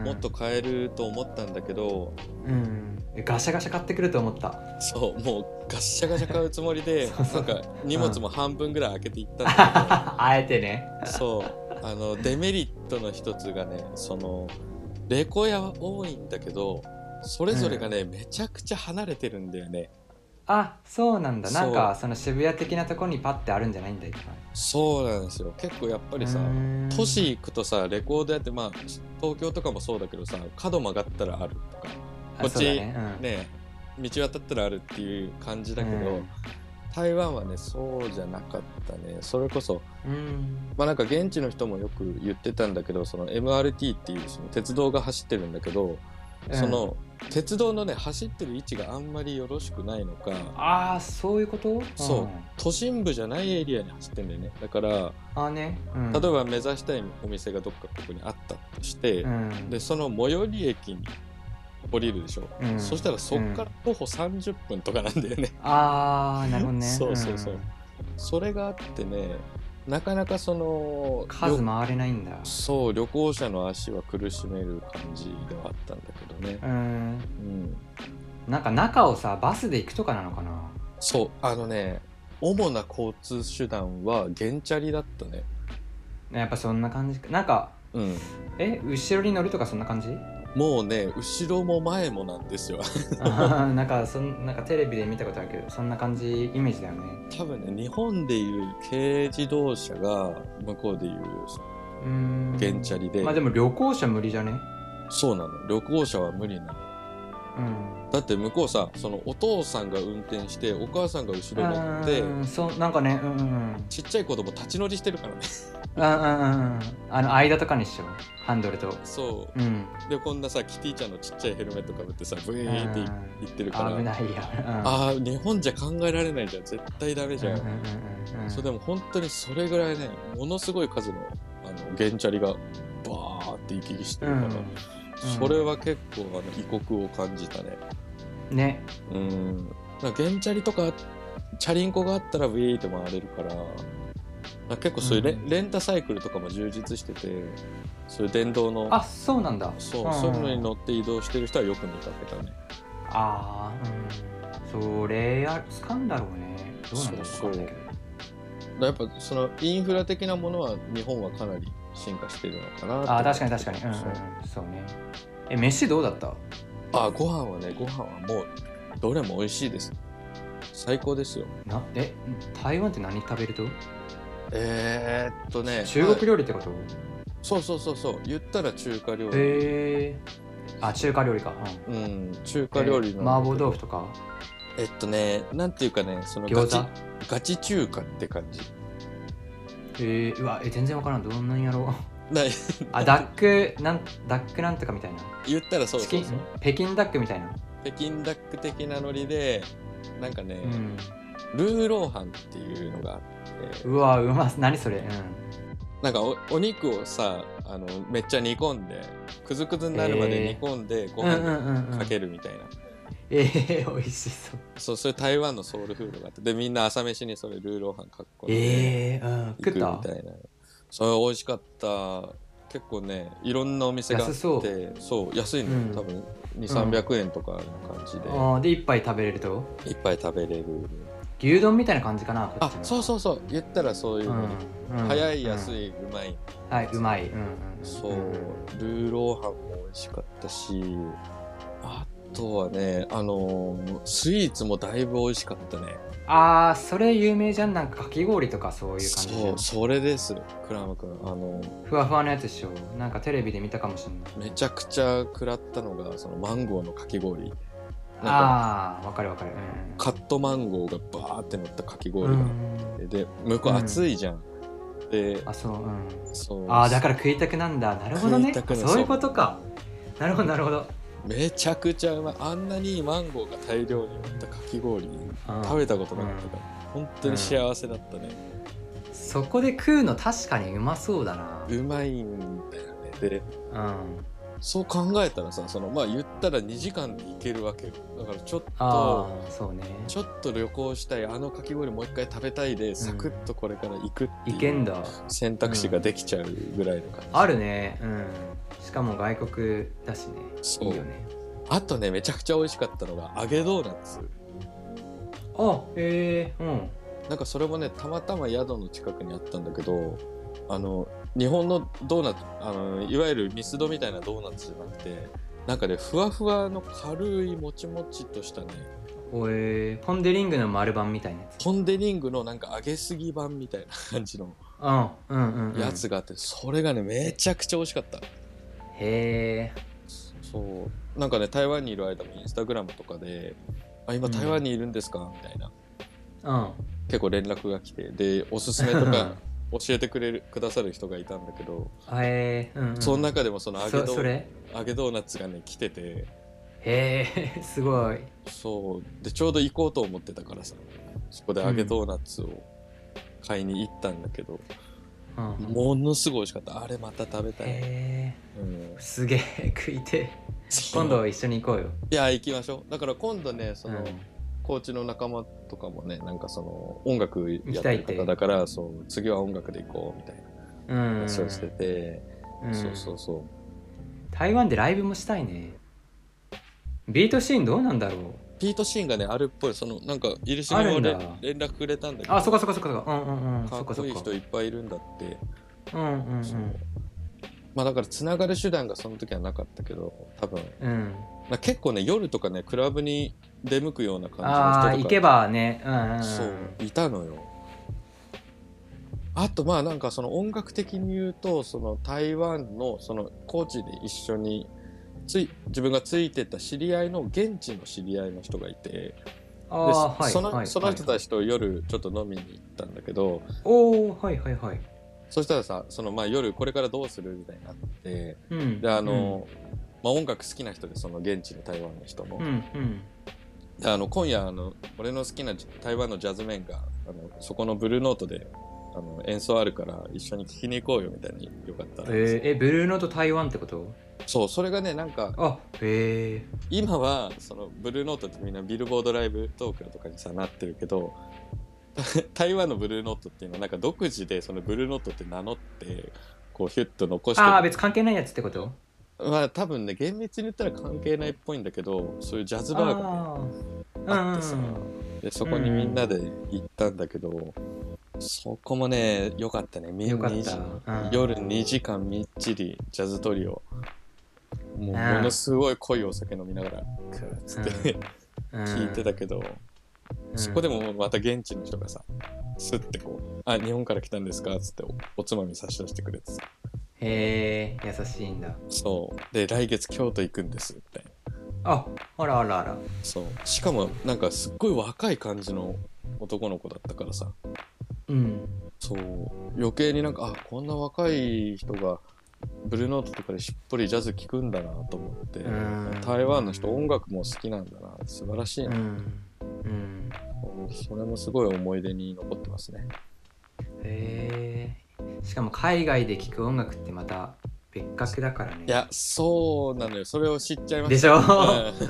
もっと買えると思ったんだけど、うん。えガシャガシャ買ってくると思った。そうもうガッシャガシャ買うつもりで なんか荷物も半分ぐらい開けていったんだ あえてね。けどそう。あのデメリットの一つがねそのレコヤは多いんだけどそれぞれがね、めちゃくちゃ離れてるんだよねあそうなんだ。なんかその渋谷的なとこにパッてあるんじゃないんだそうなんですよ。結構やっぱりさ都市行くとさレコードやってまあ東京とかもそうだけどさ角曲がったらあるとかあこっちねうん。ね道渡ったらあるっていう感じだけど、うん。台湾はねそうじゃなかったね。それこそうん。まあなんか現地の人もよく言ってたんだけどその MRT っていうその鉄道が走ってるんだけど、その鉄道のね走ってる位置があんまりよろしくないのか。ああそういうこと？そう。ん。都心部じゃないエリアに走ってんだよね。だからあね、うん、例えば目指したいお店がどっかここにあったとして、うん。でその最寄り駅に降りるでしょ、うん。そしたらそっから徒歩30分とかなんだよね、ああなるほどね。そうそうそうん。それがあってねなかなかその数回れないんだ。そう旅行者の足は苦しめる感じではあったんだけどね、うん。うん、なんか中をさバスで行くとかなのかな？そう。あのね主な交通手段は原チャリだったね。やっぱそんな感じか。なんかうん。え後ろに乗るとかそんな感じ？もうね後ろも前もなんですよ。なんかそんなんかテレビで見たことあるけどそんな感じイメージだよね。多分ね日本でいう軽自動車が向こうでいううーん。原チャリで、まあでも旅行者無理じゃね？そうなの旅行者は無理なのうんだって向こうさそのお父さんが運転してお母さんが後ろ乗ってうんそうなんかねうんうんうん。ちっちゃい子供立ち乗りしてるからね。うんうんうんうん。あの間とかにしよう。ハンドルと。そう。ん。うでこんなさキティちゃんのちっちゃいヘルメットかぶってさブイーンっていうん。ってるから。危ないよ、うん、ああ日本じゃ考えられないじゃん。絶対ダメじゃん、うんうんうんうんそうでも本当にそれぐらいねものすごい数のあの原チャリがバーって行き来してるから、それは結構あの異国を感じたね。うんね。うん。なんか原チャリとかチャリンコがあったらビーって回れるから結構そういうレ,、うん。レンタサイクルとかも充実しててそういう電動のあそうなんだ。そう、ん。そういうのに乗って移動してる人はよく見かけたね。ああうん。それや使うんだろうね。どうなんだろうそうそう。やっぱそのインフラ的なものは日本はかなり進化してるのかなああ確かに確かに。うんうん。そう。ね。え飯どうだった？あご飯はねご飯はもうどれも美味しいです。最高ですよ。なえ台湾って何食べると？えー、っとね中国料理ってこと？そうそうそうそう。言ったら中華料理、へえあ中華料理か、うん。うん中華料理えの、麻婆豆腐とか？えっとねなんていうかねそのガチガチ中華って感じえー、うわえ全然わからん。どんなんやろう。あダックなんダックなんとかみたいな。言ったらそうチキンそう。そう北京ダックみたいな。北京ダック的なノリでなんかね、うん。ルーローハンっていうのがあって。うわうま何それ？うん。なんかおお肉をさあのめっちゃ煮込んでくずくずになるまで煮込んでごうんうん飯うんうん。にかけるみたいな、えー、美味しそう。そうそれ台湾のソウルフードがあってでみんな朝飯にそれルーローハンかっこいいえー、うん食ったみたいな。それ美味しかった。結構ねいろんなお店があって安そう。そう安いの、うん。多分。2300円とかの感じで、あーで一杯食べれると？いっぱい食べれる。牛丼みたいな感じかなこあそうそうそう言ったらそういうの、うん。うん。早い安うんい、うまい。はいうまい。うん。うん。そう、ん。ルーローハンも美味しかったしあとはねあのースイーツもだいぶ美味しかったね。ああそれ有名じゃん。なんかかき氷とかそういう感じそうん。それです。クラム君あのふわふわのやつでしょ。なんかテレビで見たかもしれない。めちゃくちゃ食らったのがそのマンゴーのかき氷。ああわかるわかる。カットマンゴーがバーって乗ったかきう氷が。あん。で向こう暑いじゃん、であそううん。そう。ああだから食いたくなんだ。なるほどね。そういうことか。なるほどなるほどめちゃくちゃうまい。あんなにマンゴーが大量に乗ったかき氷食べたことなかったから、本当に幸せだったね、そこで食うの確かにうまそうだな。うまいんだよね。でうんそう考えたらさそのまあ言ったら2時間で行けるわけよ。だからちょっあとあそうね。ちょっと旅行したいあのかき氷もう一回食べたいでサクッとこれから行くっていういけんだ。選択肢ができちゃうぐらいの感じ、あるね。うん。しかも外国だしね。そう。いいよね。あとねめちゃくちゃ美味しかったのが揚げドーナツ。あへえうん。なんかそれもねたまたま宿の近くにあったんだけどあの日本のドーナツあのいわゆるミスドみたいなドーナツじゃなくてなんかねふわふわの軽いもちもちとしたねおえ。ー、ポン・デ・リングの丸版みたいなやつ。ポン・デ・リングのなんか揚げすぎ版みたいな感じのやつがあって、それがねめちゃくちゃ美味しかった。へえ。そう。なんかね台湾にいる間もインスタグラムとかで「あ今台湾にいるんですか?」みたいな。うん。結構連絡が来て。でおすすめとか 教えてくれるくださる人がいたんだけど、へえうん、うん、その中でもその揚げド揚げドーナツがね来てて。へえすごい。そう。でちょうど行こうと思ってたからさそこで揚げドーナツを買いに行ったんだけど、うんものすごい美味しかった。あれまた食べたい、へうん。え、すげえ食いて今度一緒に行こうよ。いや行きましょう。だから今度ねその、うんコーチの仲間とかもねなんかその音楽やってる方だからそう次は音楽で行こうみたいなうん。話をしてて、うん。そうそうそう。台湾でライブもしたいね。ビートシーンどうなんだろう。ピートシーンがねあるっぽい。そのなんかイルシにも連連絡くれたんだけど。あそっかそっかそっかうんうんうん。かっこいい人いっぱいいるんだって。うんうんそう。まあだからつながる手段がその時はなかったけど多分。うん。結構ね夜とかねクラブに出向くような感じの人とか。ああ行けばね。うんうんうん。そういたのよ。あとまあなんかその音楽的に言うとその台湾のその高知で一緒につい自分がついてた知り合いの現地の知り合いの人がいてでああはいそのはいその人はいたちと夜ちょっと飲みに行ったんだけど、おおはいはいはい。そしたらさそのまあ夜これからどうするみたいになってうんであの、まあ、音楽好きな人でその現地の台湾の人も、うんうん。であの今夜あの俺の好きな台湾のジャズメンがあのそこのブルーノートであの演奏あるから一緒に聴きに行こうよみたいによかったら、えー、えブルーノート台湾ってこと？そうそれがねなんかあへえ今はそのブルーノートってみんなビルボードライブ東京とかにさなってるけど 台湾のブルーノートっていうのはなんか独自でそのブルーノートって名乗ってこうヒュッと残してああ別に関係ないやつってこと？まあ多分ね厳密に言ったら関係ないっぽいんだけどそういうジャズバーがねあってさ。でそこにみんなで行ったんだけど、そこもね良かったね。みよかっ2時た、うん。夜2時間みっちりジャズトリオ。もううん。ものすごい濃いお酒飲みながらつって、うん。聞いてたけど、そこでもまた現地の人がさスッてこう「あ日本から来たんですか?」っつっておおつまみ差し出してくれてさへえ優しいんだ。そう。で来月京都行くんですみたいな。ああらあらあら。そう。しかもなんかすっごい若い感じの男の子だったからさ。うん。そう。余計になんかあこんな若い人がブルーノートとかでしっぽりジャズ聴くんだなと思ってうん。台湾の人音楽も好きなんだな。素晴らしいうな、ん。うん。それもすごい思い出に残ってますね。へえしかも海外で聴く音楽ってまた別格だからね。いやそうなのよ。それを知っちゃいまでしした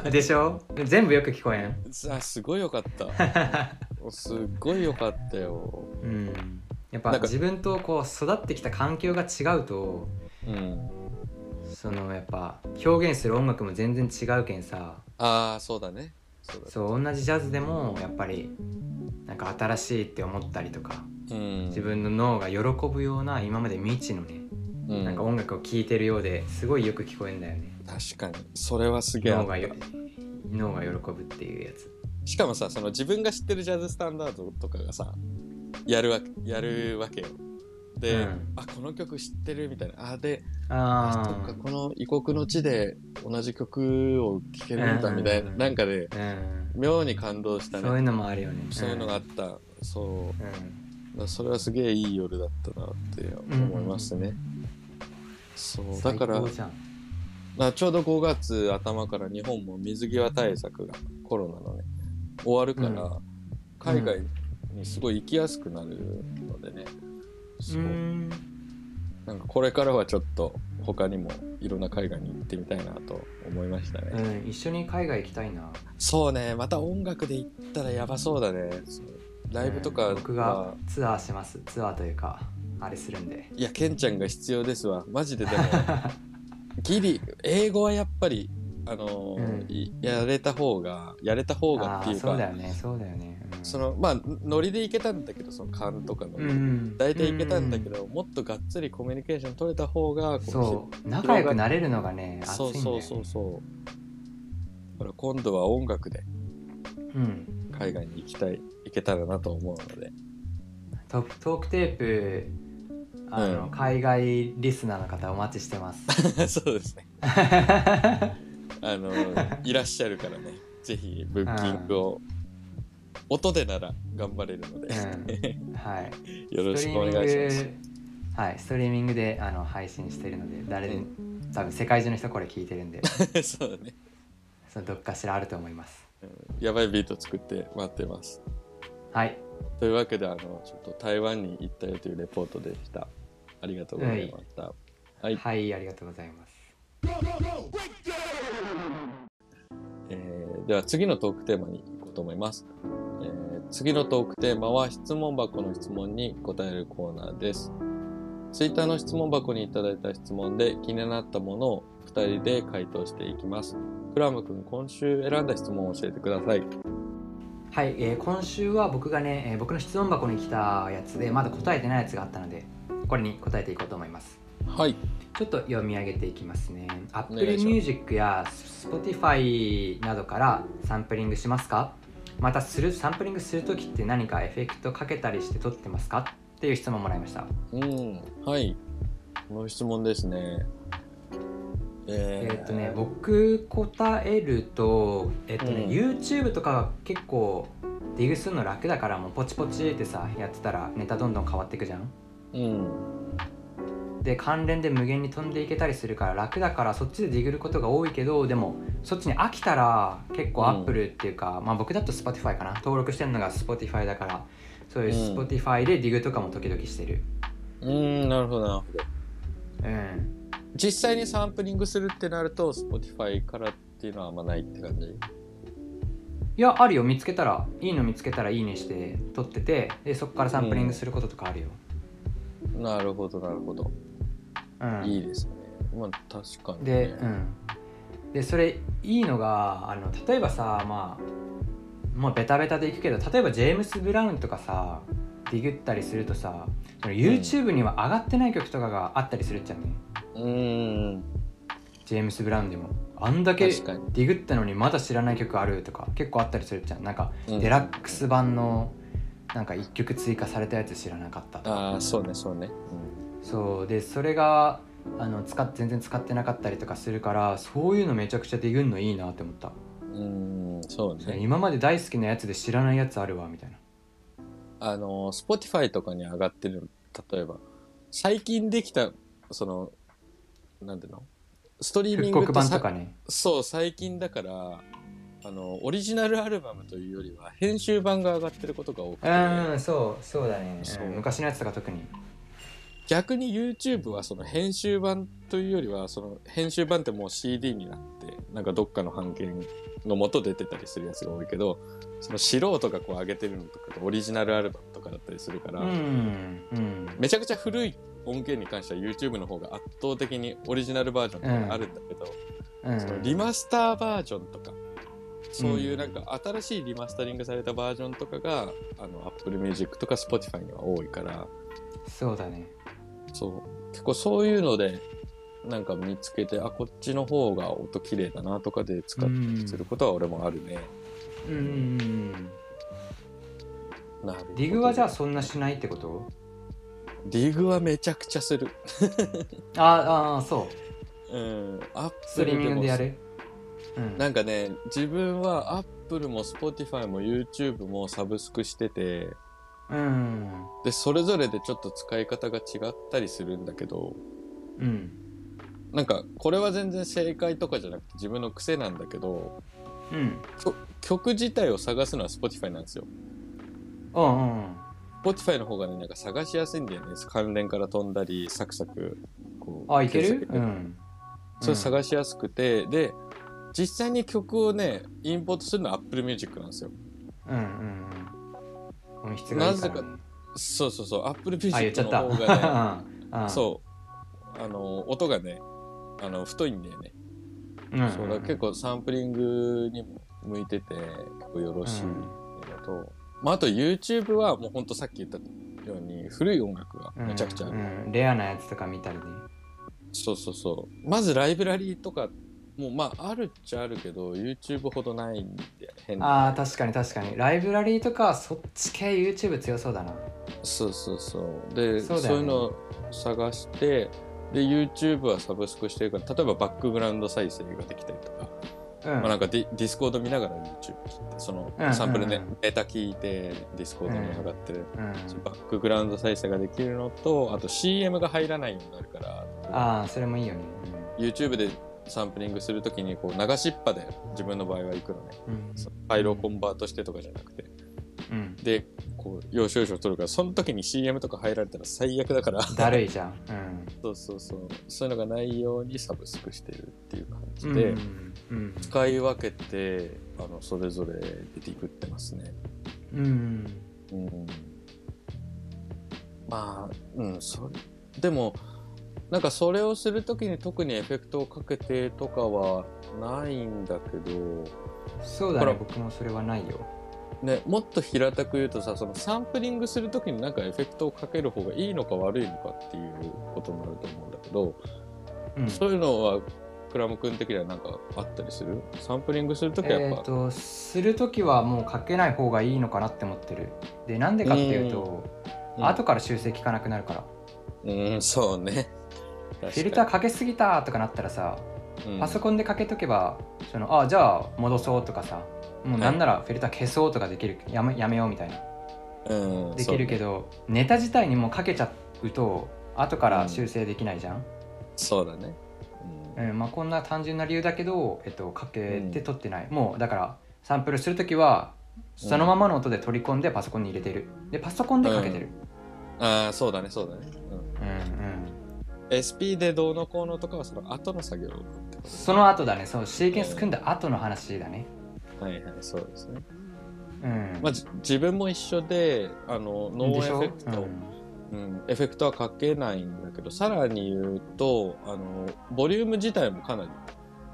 ょでしょ？全部よく聞こえん？うんあすごいよかった。すっごいよかったよ。うん。やっぱ自分とこう育ってきた環境が違うとうんそのやっぱ表現する音楽も全然違うけんさ。ああそうだね。そうだそう同じジャズでもやっぱりなんか新しいって思ったりとか。うん自分の脳が喜ぶような今まで未知のねうん。なんか音楽を聴いてるようですごいよく聞こえんだよね。確かに。それはすげえ脳がよ脳が喜ぶっていうやつ。しかもさその自分が知ってるジャズスタンダードとかがさやるわやるわけよ。で、うん。あこの曲知ってるみたいな。あであそっかこの異国の地で同じ曲を聴けるんだみたいな、うんなんかであうん。妙に感動したね。そういうのもあるよね。そういうのがあった、そうそれはすげえいい夜だったなって思いますね、そうだから最高じゃん。まあ、ちょうど5月頭から日本も水際対策がコロナのね終わるから、うん。海外にすごい行きやすくなるのでね、そう。うん。なんかこれからはちょっと他にもいろんな海外に行ってみたいなと思いましたね、うん一緒に海外行きたいな。そうねまた音楽で行ったらやばそうだね。そうライブとかうん僕はがツアーします。ツアーというかあれするんで。いやケンちゃんが必要ですわ。マジででも。ギリ英語はやっぱりあのーうん。いやれた方がやれた方があっていうか。あそうだよね。そうだよね。うん。そのまあノリでいけたんだけどその勘とかの、うん大体いけたんだけど、もっとがっつりコミュニケーション取れた方がこそう。仲良くなれるのがね熱そういんだよ、ね、そうそうそうだから今度は音楽で。うん海外に行きたい行けたらなと思うので。トトークテープあの、うん。海外リスナーの方お待ちしてます。そうですね。あのいらっしゃるからね。ぜひブッキングを音でなら頑張れるので、うん。はい。よろしくお願いします。はいストリーミングであの配信してるので誰で、う多分世界中の人これ聞いてるんで。そうだね。そのどっかしらあると思いますやばいビート作って待ってます。はい。というわけであのちょっと台湾に行ったよというレポートでした。ありがとうございました。はい、はいありがとうございます。えーでは次のトークテーマに行こうと思います、えー次のトークテーマは質問箱の質問に答えるコーナーです。ツイッターの質問箱にいただいた質問で気になったものを2人で回答していきます。クラム君今週選んだ質問を教えてください。はい、えー今週は僕がね、えー僕の質問箱に来たやつでまだ答えてないやつがあったのでこれに答えていこうと思います。はい。ちょっと読み上げていきますね。お Apple Music や Spotify などからサンプリングしますか？またするサンプリングするときって何かエフェクトかけたりして撮ってますか？っていう質問もらいました。うんはい。この質問ですねええーっとね僕答えるとえっとね、うん。YouTube とかが結構ディグするの楽だからもうポチポチってさやってたらネタどんどん変わっていくじゃん？うん。で関連で無限に飛んでいけたりするから楽だからそっちでディグることが多いけどでもそっちに飽きたら結構うん。Apple っていうか、まあ僕だと Spotify かな？登録してるのが Spotify だからそういううん。Spotify でディグとかも時々してる。うんなるほどなるほど。うん実際にサンプリングするってなると Spotify からっていうのはあんまないって感じ？いやあるよ。見つけたらいいの見つけたらいいねして撮っててでそこからサンプリングすることとかあるよ、なるほどなるほど、うん。いいですね。まあ確かに、ね、でうん。でそれいいのがあの例えばさまあもうベタベタでいくけど例えばジェームス・ブラウンとかさディグったりするとさその YouTube には上がってない曲とかがあったりするっちゃうね、うーん。ジェームス・ブラウンでもあんだけディグったのにまだ知らない曲あるとか結構あったりするじゃん。なんかうん。デラックス版のなんか1曲追加されたやつ知らなかったとか。ああそうねそうね、そう。でそれがあの使っ全然使ってなかったりとかするからそういうのめちゃくちゃディグんのいいなって思った、うんそうね。今まで大好きなやつで知らないやつあるわみたいな。あの Spotify とかに上がってる例えば最近できたそのなんていうの？ストリーミング版とかね。そう最近だからあのオリジナルアルバムというよりは編集版が上がってることが多くて、うんそうそうだね。そう。うん昔のやつとか特に。逆に YouTube はその編集版というよりはその編集版ってもう CD になってなんかどっかの版権の元出てたりするやつが多いけどその素人がこう上げてるのとかオリジナルアルバムとかだったりするから、うんうん。めちゃくちゃ古い音源に関しては YouTube の方が圧倒的にオリジナルバージョンとかがあるんだけど、うん。そのリマスターバージョンとかそういうなんか新しいリマスタリングされたバージョンとかがあの Apple Music とか Spotify には多いから。そうだね。そう。結構そういうのでなんか見つけてあこっちの方が音綺麗だなとかで使ったりすることは俺もあるね。うんうんうんなるほど。ディグはじゃあそんなしないってこと？ディグはめちゃくちゃする。あああそう。うん。アッストリーミングでやる？うん。なんかね、自分は Apple も Spotify も YouTube もサブスクしてて、うん。で、それぞれでちょっと使い方が違ったりするんだけど、うん。なんか、これは全然正解とかじゃなくて自分の癖なんだけど、うん。曲自体を探すのは Spotify なんですよ。うんうん Spotify の方がね、なんか探しやすいんだよね。関連から飛んだり、サクサク、こう。あいける？うん。それ探しやすくて、で、実際に曲をね、インポートするのは Apple Music なんですよ。うんうんうん。音質がいいなぜそうそうそう、Apple Music の方がね、うんそう、あの、音がね、あの、太いんだよね。うんうん。そうだ結構サンプリングにも向いてて、結構よろしいのと、まあ、あと YouTube はもうほんとさっき言ったように、古い音楽がめちゃくちゃある。うんうんレアなやつとか見たりねそうそうそう。まずライブラリーとか、もうまあ、あるっちゃあるけど、YouTube ほどないんで、変な。あー確かに確かにライブラリーとかはそっち系 YouTube 強そうだなそうそうそう。で、そうういうのを探して、で、YouTube はサブスクしてるから、例えばバックグラウンド再生ができたりとか、うん、まあ、なんかディディスコード見ながら YouTube 聞いて、そのうんサンプルね、うんうんネタ聞いて、ディスコードに上がってる、バックグラウンド再生ができるのと、あと CM が入らないようになるから、ああそれもいいよね。YouTube でサンプリングするときにこう流しっぱで自分の場合は行くのね。うん。ファイルをコンバートしてとかじゃなくて。うん。で、こう、要所要所取るから、その時に CM とか入られたら最悪だから。だるいじゃん。うん。そうそうそう。そういうのがないようにサブスクしてるっていう感じで、うんうん使い分けて、あの、それぞれでディグってますね。うんうん。まあ、うん、それ、でも、なんかそれをするときに特にエフェクトをかけてとかはないんだけど、そうだね僕もそれはないよね、もっと平たく言うとさ、そのサンプリングするときになんかエフェクトをかける方がいいのか悪いのかっていうことになると思うんだけど、うんそういうのはクラム君的にはなんかあったりする？サンプリングするときはやっぱ、えっ、とする時はもうかけない方がいいのかなって思ってる。でなんでかっていうと、うん。後から修正効かなくなるから、うん、そうね。フィルターかけすぎたとかなったらさーパソコンでかけとけばそのあじゃあ戻そうとかさもうなんならフィルター消そうとかできる。やめやめようみたいな。うん、できるけど、ネタ自体にもうかけちゃうと後から修正できないじゃん、そうだね。うんまあ、こんな単純な理由だけど、えっと、かけて撮ってない、もうだからサンプルする時はそのままの音で取り込んでパソコンに入れてる。でパソコンでかけてる、ああ、そうだね、そうだね。うん。うんうん、SP でどうのこうのとかはその後の作業その後だね。そうシーケンス組んだ後の話だね。はいはい、そうですね。うん、まあ、じ自分も一緒で、あの、ノーエフェクト、うんうん、エフェクトはかけないんだけど、さらに言うと、あの、ボリューム自体もかなり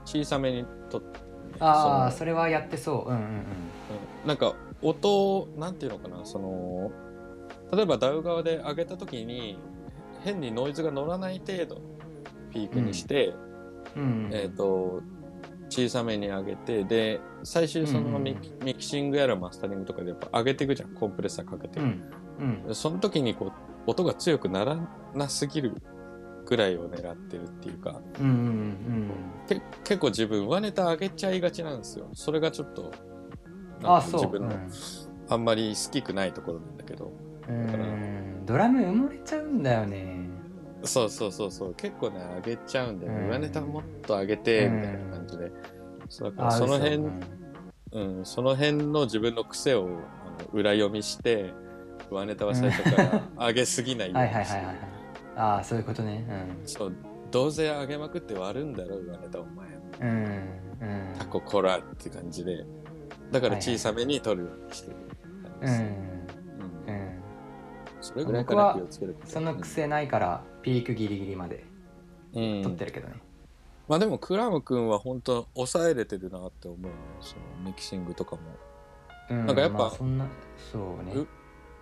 小さめにとって、ああそそれはやってそう。うんうんのうんなんか音を、なんていうのかな、その、例えばダウ側で上げた時に、変にノイズが乗らない程度のピークにして、うんうんえっ、と、小さめに上げて、で、最終そのミキ,、ミキシングやらマスタリングとかでやっぱ上げていくじゃん、コンプレッサーかけて。うんうん。その時にこう、音が強くならなすぎるぐらいを狙ってるっていうか、うんうんうんけ結構自分上ネタ上げちゃいがちなんですよ。それがちょっと、うんあそう。自分のあんまり好きくないところなんだけど。うんうん。ドラム埋もれちゃうんだよね。そうそうそうそう、結構ね、上げちゃうんだよね。うん。上ネタもっと上げて、みたいな感じで。そうだからその辺、嘘うん、その辺の自分の癖をあの裏読みして、上ネタは最初から上げすぎないようはいにしてはいはいはい。ああそういうことね。そう、どうせ上げまくって割るんだろ、上ネタお前。うんうんうん。タココラって感じで。だから小さめに取るようにしてる。うん。うん。うん。それぐらいから気をつけること。その癖ないからピークギリギリまでうん。取ってるけどね。まあでもクラム君は本当抑えれてるなって思う。ねそのミキシングとかも。うんなんかやっぱまあそんなそうね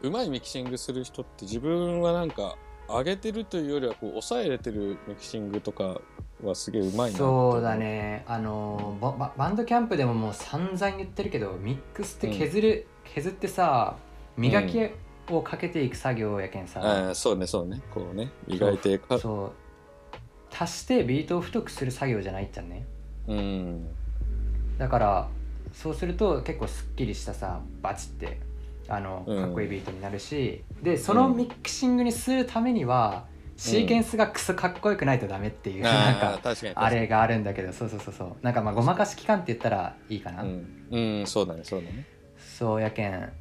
うまいミキシングする人って自分はなんか上げてるというよりはこう抑えれてるミキシングとかはすげえうまいなそうだね。あのバババンドキャンプでももう散々言ってるけどミックスって削る、削ってさ磨きをかけていく作業やけんさ、ああそうねそうね。こうね磨いてかそう。足してビートを太くする作業じゃないっちゃね。うん。だからそうすると結構すっきりしたさバチってあのうん。かっこいいビートになるし、でそのミキシングにするためには、シーケンスがクソかっこよくないとダメっていう、なんああかあれがあるんだけどそうそうそうそう。なんかまあごまかし期間って言ったらいいかな、うん、うん、そうだねそうだね。そうやけん。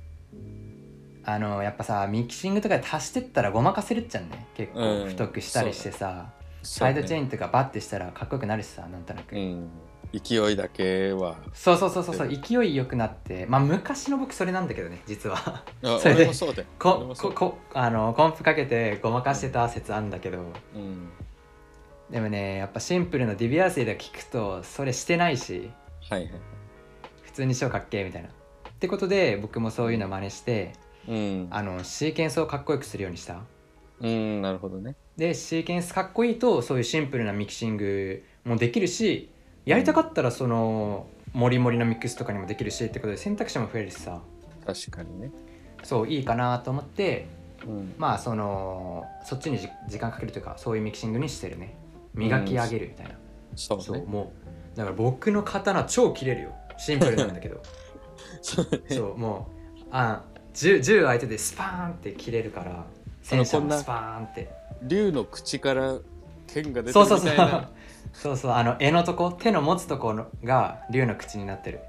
あのやっぱさミキシングとかで足してったらごまかせるっちゃんね。結うん。構太くしたりしてさ、サイドチェーンとかバッてしたらかっこよくなるしさなんとなく、うん勢いだけは。そうそうそうそうそう勢いよくなってまあ昔の僕それなんだけどね実は。あ それでこここあのコンプかけてごまかしてた説あんだけど。うん。でもねやっぱシンプルなディビアセイで聞くとそれしてないし。はいはい。普通に超かっけえみたいな。ってことで僕もそういうの真似してうん。あのシーケンスをかっこよくするようにした。うんなるほどね。でシーケンスかっこいいとそういうシンプルなミキシングもできるしやりたかったらそのモリモリのミックスとかにもできるしってことで選択肢も増えるしさ。確かにね。そういいかなと思ってうん。まあそのそっちにじ時間かけるというかそういうミキシングにしてるね。磨き上げるみたいな、そうね。そうもうだから僕の刀超切れるよ。シンプルなんだけど。そうね。そうもうあ 10, 10相手でスパーンって切れるから戦車こんなもスパーンって。竜の口から剣が出てるそうそうそう。みたいなそうそうあの柄のとこ手の持つところが竜の口になってる、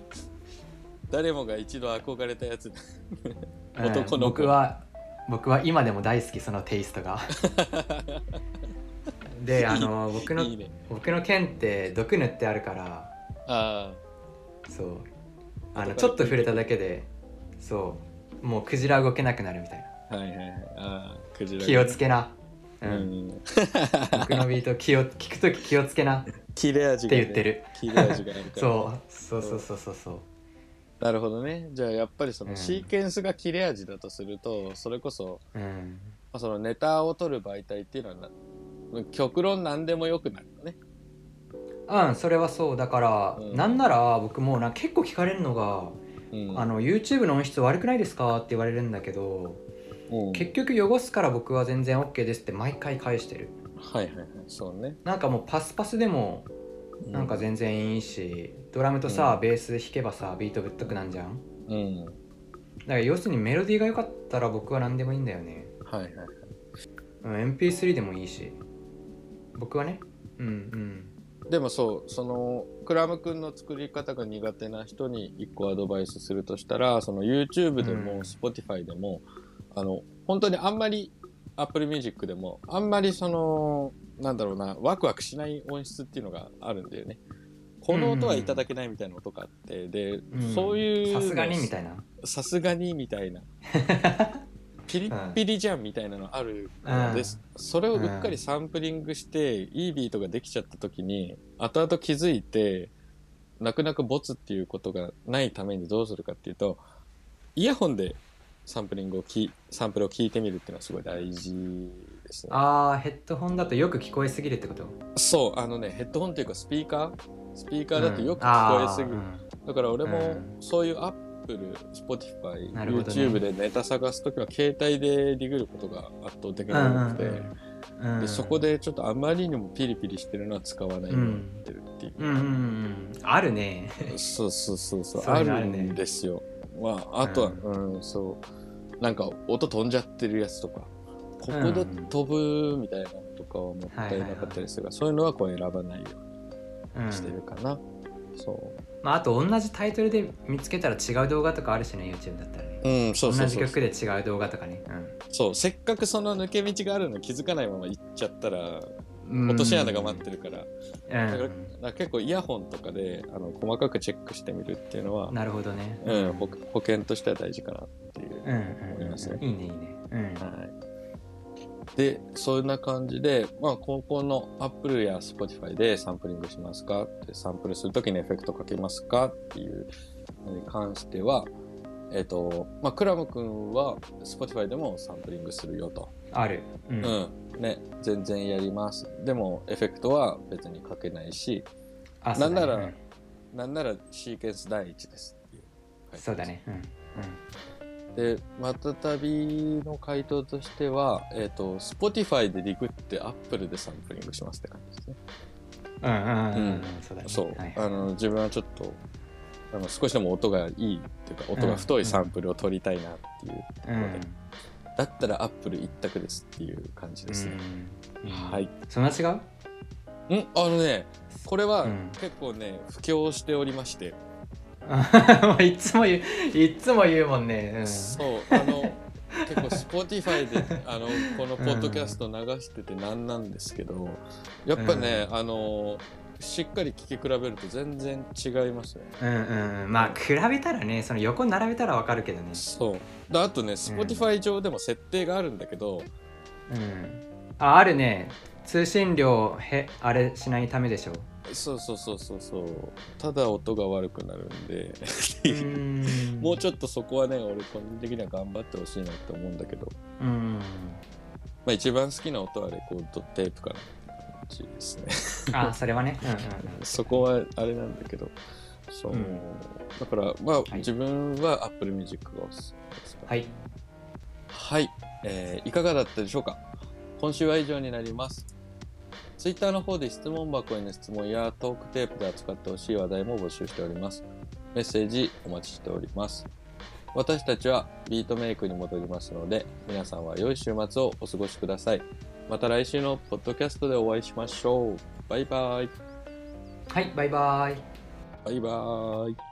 誰もが一度憧れたやつ。男の子。僕は僕は今でも大好きそのテイストが。であの僕のいいね。僕の剣って毒塗ってあるから。あそう。あのちょっと触れただけでそう。もうクジラ動けなくなるみたいな。あはいはいはい。ああクジラが気をつけな、ううん。ん僕のビート気を聞くとき気をつけな。っ切れ味が、ね、て言ってる、切れ味があるから そうそうそうそうそう。そうなるほどね。じゃあやっぱりそうん。のシーケンスが切れ味だとすると、それこそ、うん。まあ、そのネタを取る媒体っていうのはな極論何でもよくなるのね。うんそれはそう。だから、うん。なんなら僕もな結構聞かれるのがうん。あの YouTube の音質悪くないですかって言われるんだけどうん結局汚すから僕は全然 OK ですって毎回返してる。はいはいはいそうね。なんかもうパスパスでもなんか全然いいしドラムとさ、うん。ベース弾けばさビートぶっとくなんじゃん。うん。だから要するにメロディーが良かったら僕は何でもいいんだよね、はいはいはい。うん、MP3 でもいいし。僕はね。うんうん。でもそうそのクラム君の作り方が苦手な人に一個アドバイスするとしたらその YouTube でもうん。Spotify でも、あの本当にあんまり Apple Music でもあんまりそのなんだろうなワクワクしない音質っていうのがあるんだよね。この音はいただけないみたいな音があってで、うん。そういうさすがにみたいな。さすがにみたいな。ピリッピリじゃんみたいなのあるのです、それをうっかりサンプリングして、いいビートができちゃった時に後々気づいて泣く泣くボツっていうことがないためにどうするかっていうとイヤホンでサンプリングをきサンプルを聞いてみるっていうのはすごい大事ですね。ああヘッドホンだとよく聞こえすぎるってこと？そうあのねヘッドホンっていうかスピーカー？スピーカーだとよく聞こえすぎる、うん。だから俺もうん。そういうアップル、Spotify、なるほどね。YouTube でネタ探すときは携帯でディグることが圧倒的に多くて、うんうんうんでそこでちょっとあまりにもピリピリしてるのは使わないようになってるっていう。うん。うんうんあるね。そうそうそうそう。そうあるんですよ。まあ、あとは、うん、そう。なんか音飛んじゃってるやつとか、ここで飛ぶみたいなのとかはもったいなかったりするが、そういうのはこう選ばないよううにしてるんかな。そう。まああと同じタイトルで見つけたら違う動画とかあるしね YouTube だったらね。うん、そうそう同じ曲で違う動画とかね。そうせっかくその抜け道があるの気づかないまま行っちゃったらうん落とし穴が待ってるから,、うん。だからだ結構イヤホンとかであの細かくチェックしてみるっていうのは、なるほどね。うん、保保険としては大事かなっていう、思いますね。いいねいいね。うん。はい、でそんな感じで、まあ、高校の Apple や Spotify でサンプリングしますか？ってサンプルするときにエフェクトかけますか？っていうのに関してはえっ、と、まあ、クラム君は Spotify でもサンプリングするよと。ある。ううん。ん、ね、全然やります。でも、エフェクトは別にかけないし、あなんならねなんならシーケンス第一です。ってい。ううんそうだね。うん。で、またたびの回答としては、えっ、と、Spotify でリグって Apple でサンプリングしますって感じですね。うんうんうんうん。うん。うんそうだね。そう、はいあの、自分はちょっと、あの少しでも音がいいっていうか、音が太いサンプルを取りたいなっていう。うんだったら Apple 一択ですっていう感じですね。うん。はい。そんな違う？んあのね、これはうん。結構ね、布教しておりまして、いつも言ういつも言うもんね。うん。そう、あの、結構 Spotify であのこのポッドキャスト流しててなんなんですけど、やっぱね、あの、しっかり聴き比べると全然違いますね。うんうんうん。まあ比べたらねその横に並べたらわかるけどね。そう。であとね、Spotify 上でも設定があるんだけど、うん。ああるね。通信料へあれしないためでしょ。そうそうそうそうそう、ただ音が悪くなるんで、うん。もうちょっとそこはね、俺個人的には頑張ってほしいなって思うんだけど、うん。まあ一番好きな音はレコードテープかなって感じですね。あそれはね うんうんそこはあれなんだけど、そう。うんだから、まあ、い自分は Apple Music がおすすめです。はいはい、えーいかがだったでしょうか？今週は以上になります。Twitter の方で質問箱への質問やトークテープで扱ってほしい話題も募集しております。メッセージお待ちしております。私たちはビートメイクに戻りますので、皆さんは良い週末をお過ごしください。また来週のポッドキャストでお会いしましょう。バイバイ。はいバイバイバイバイ。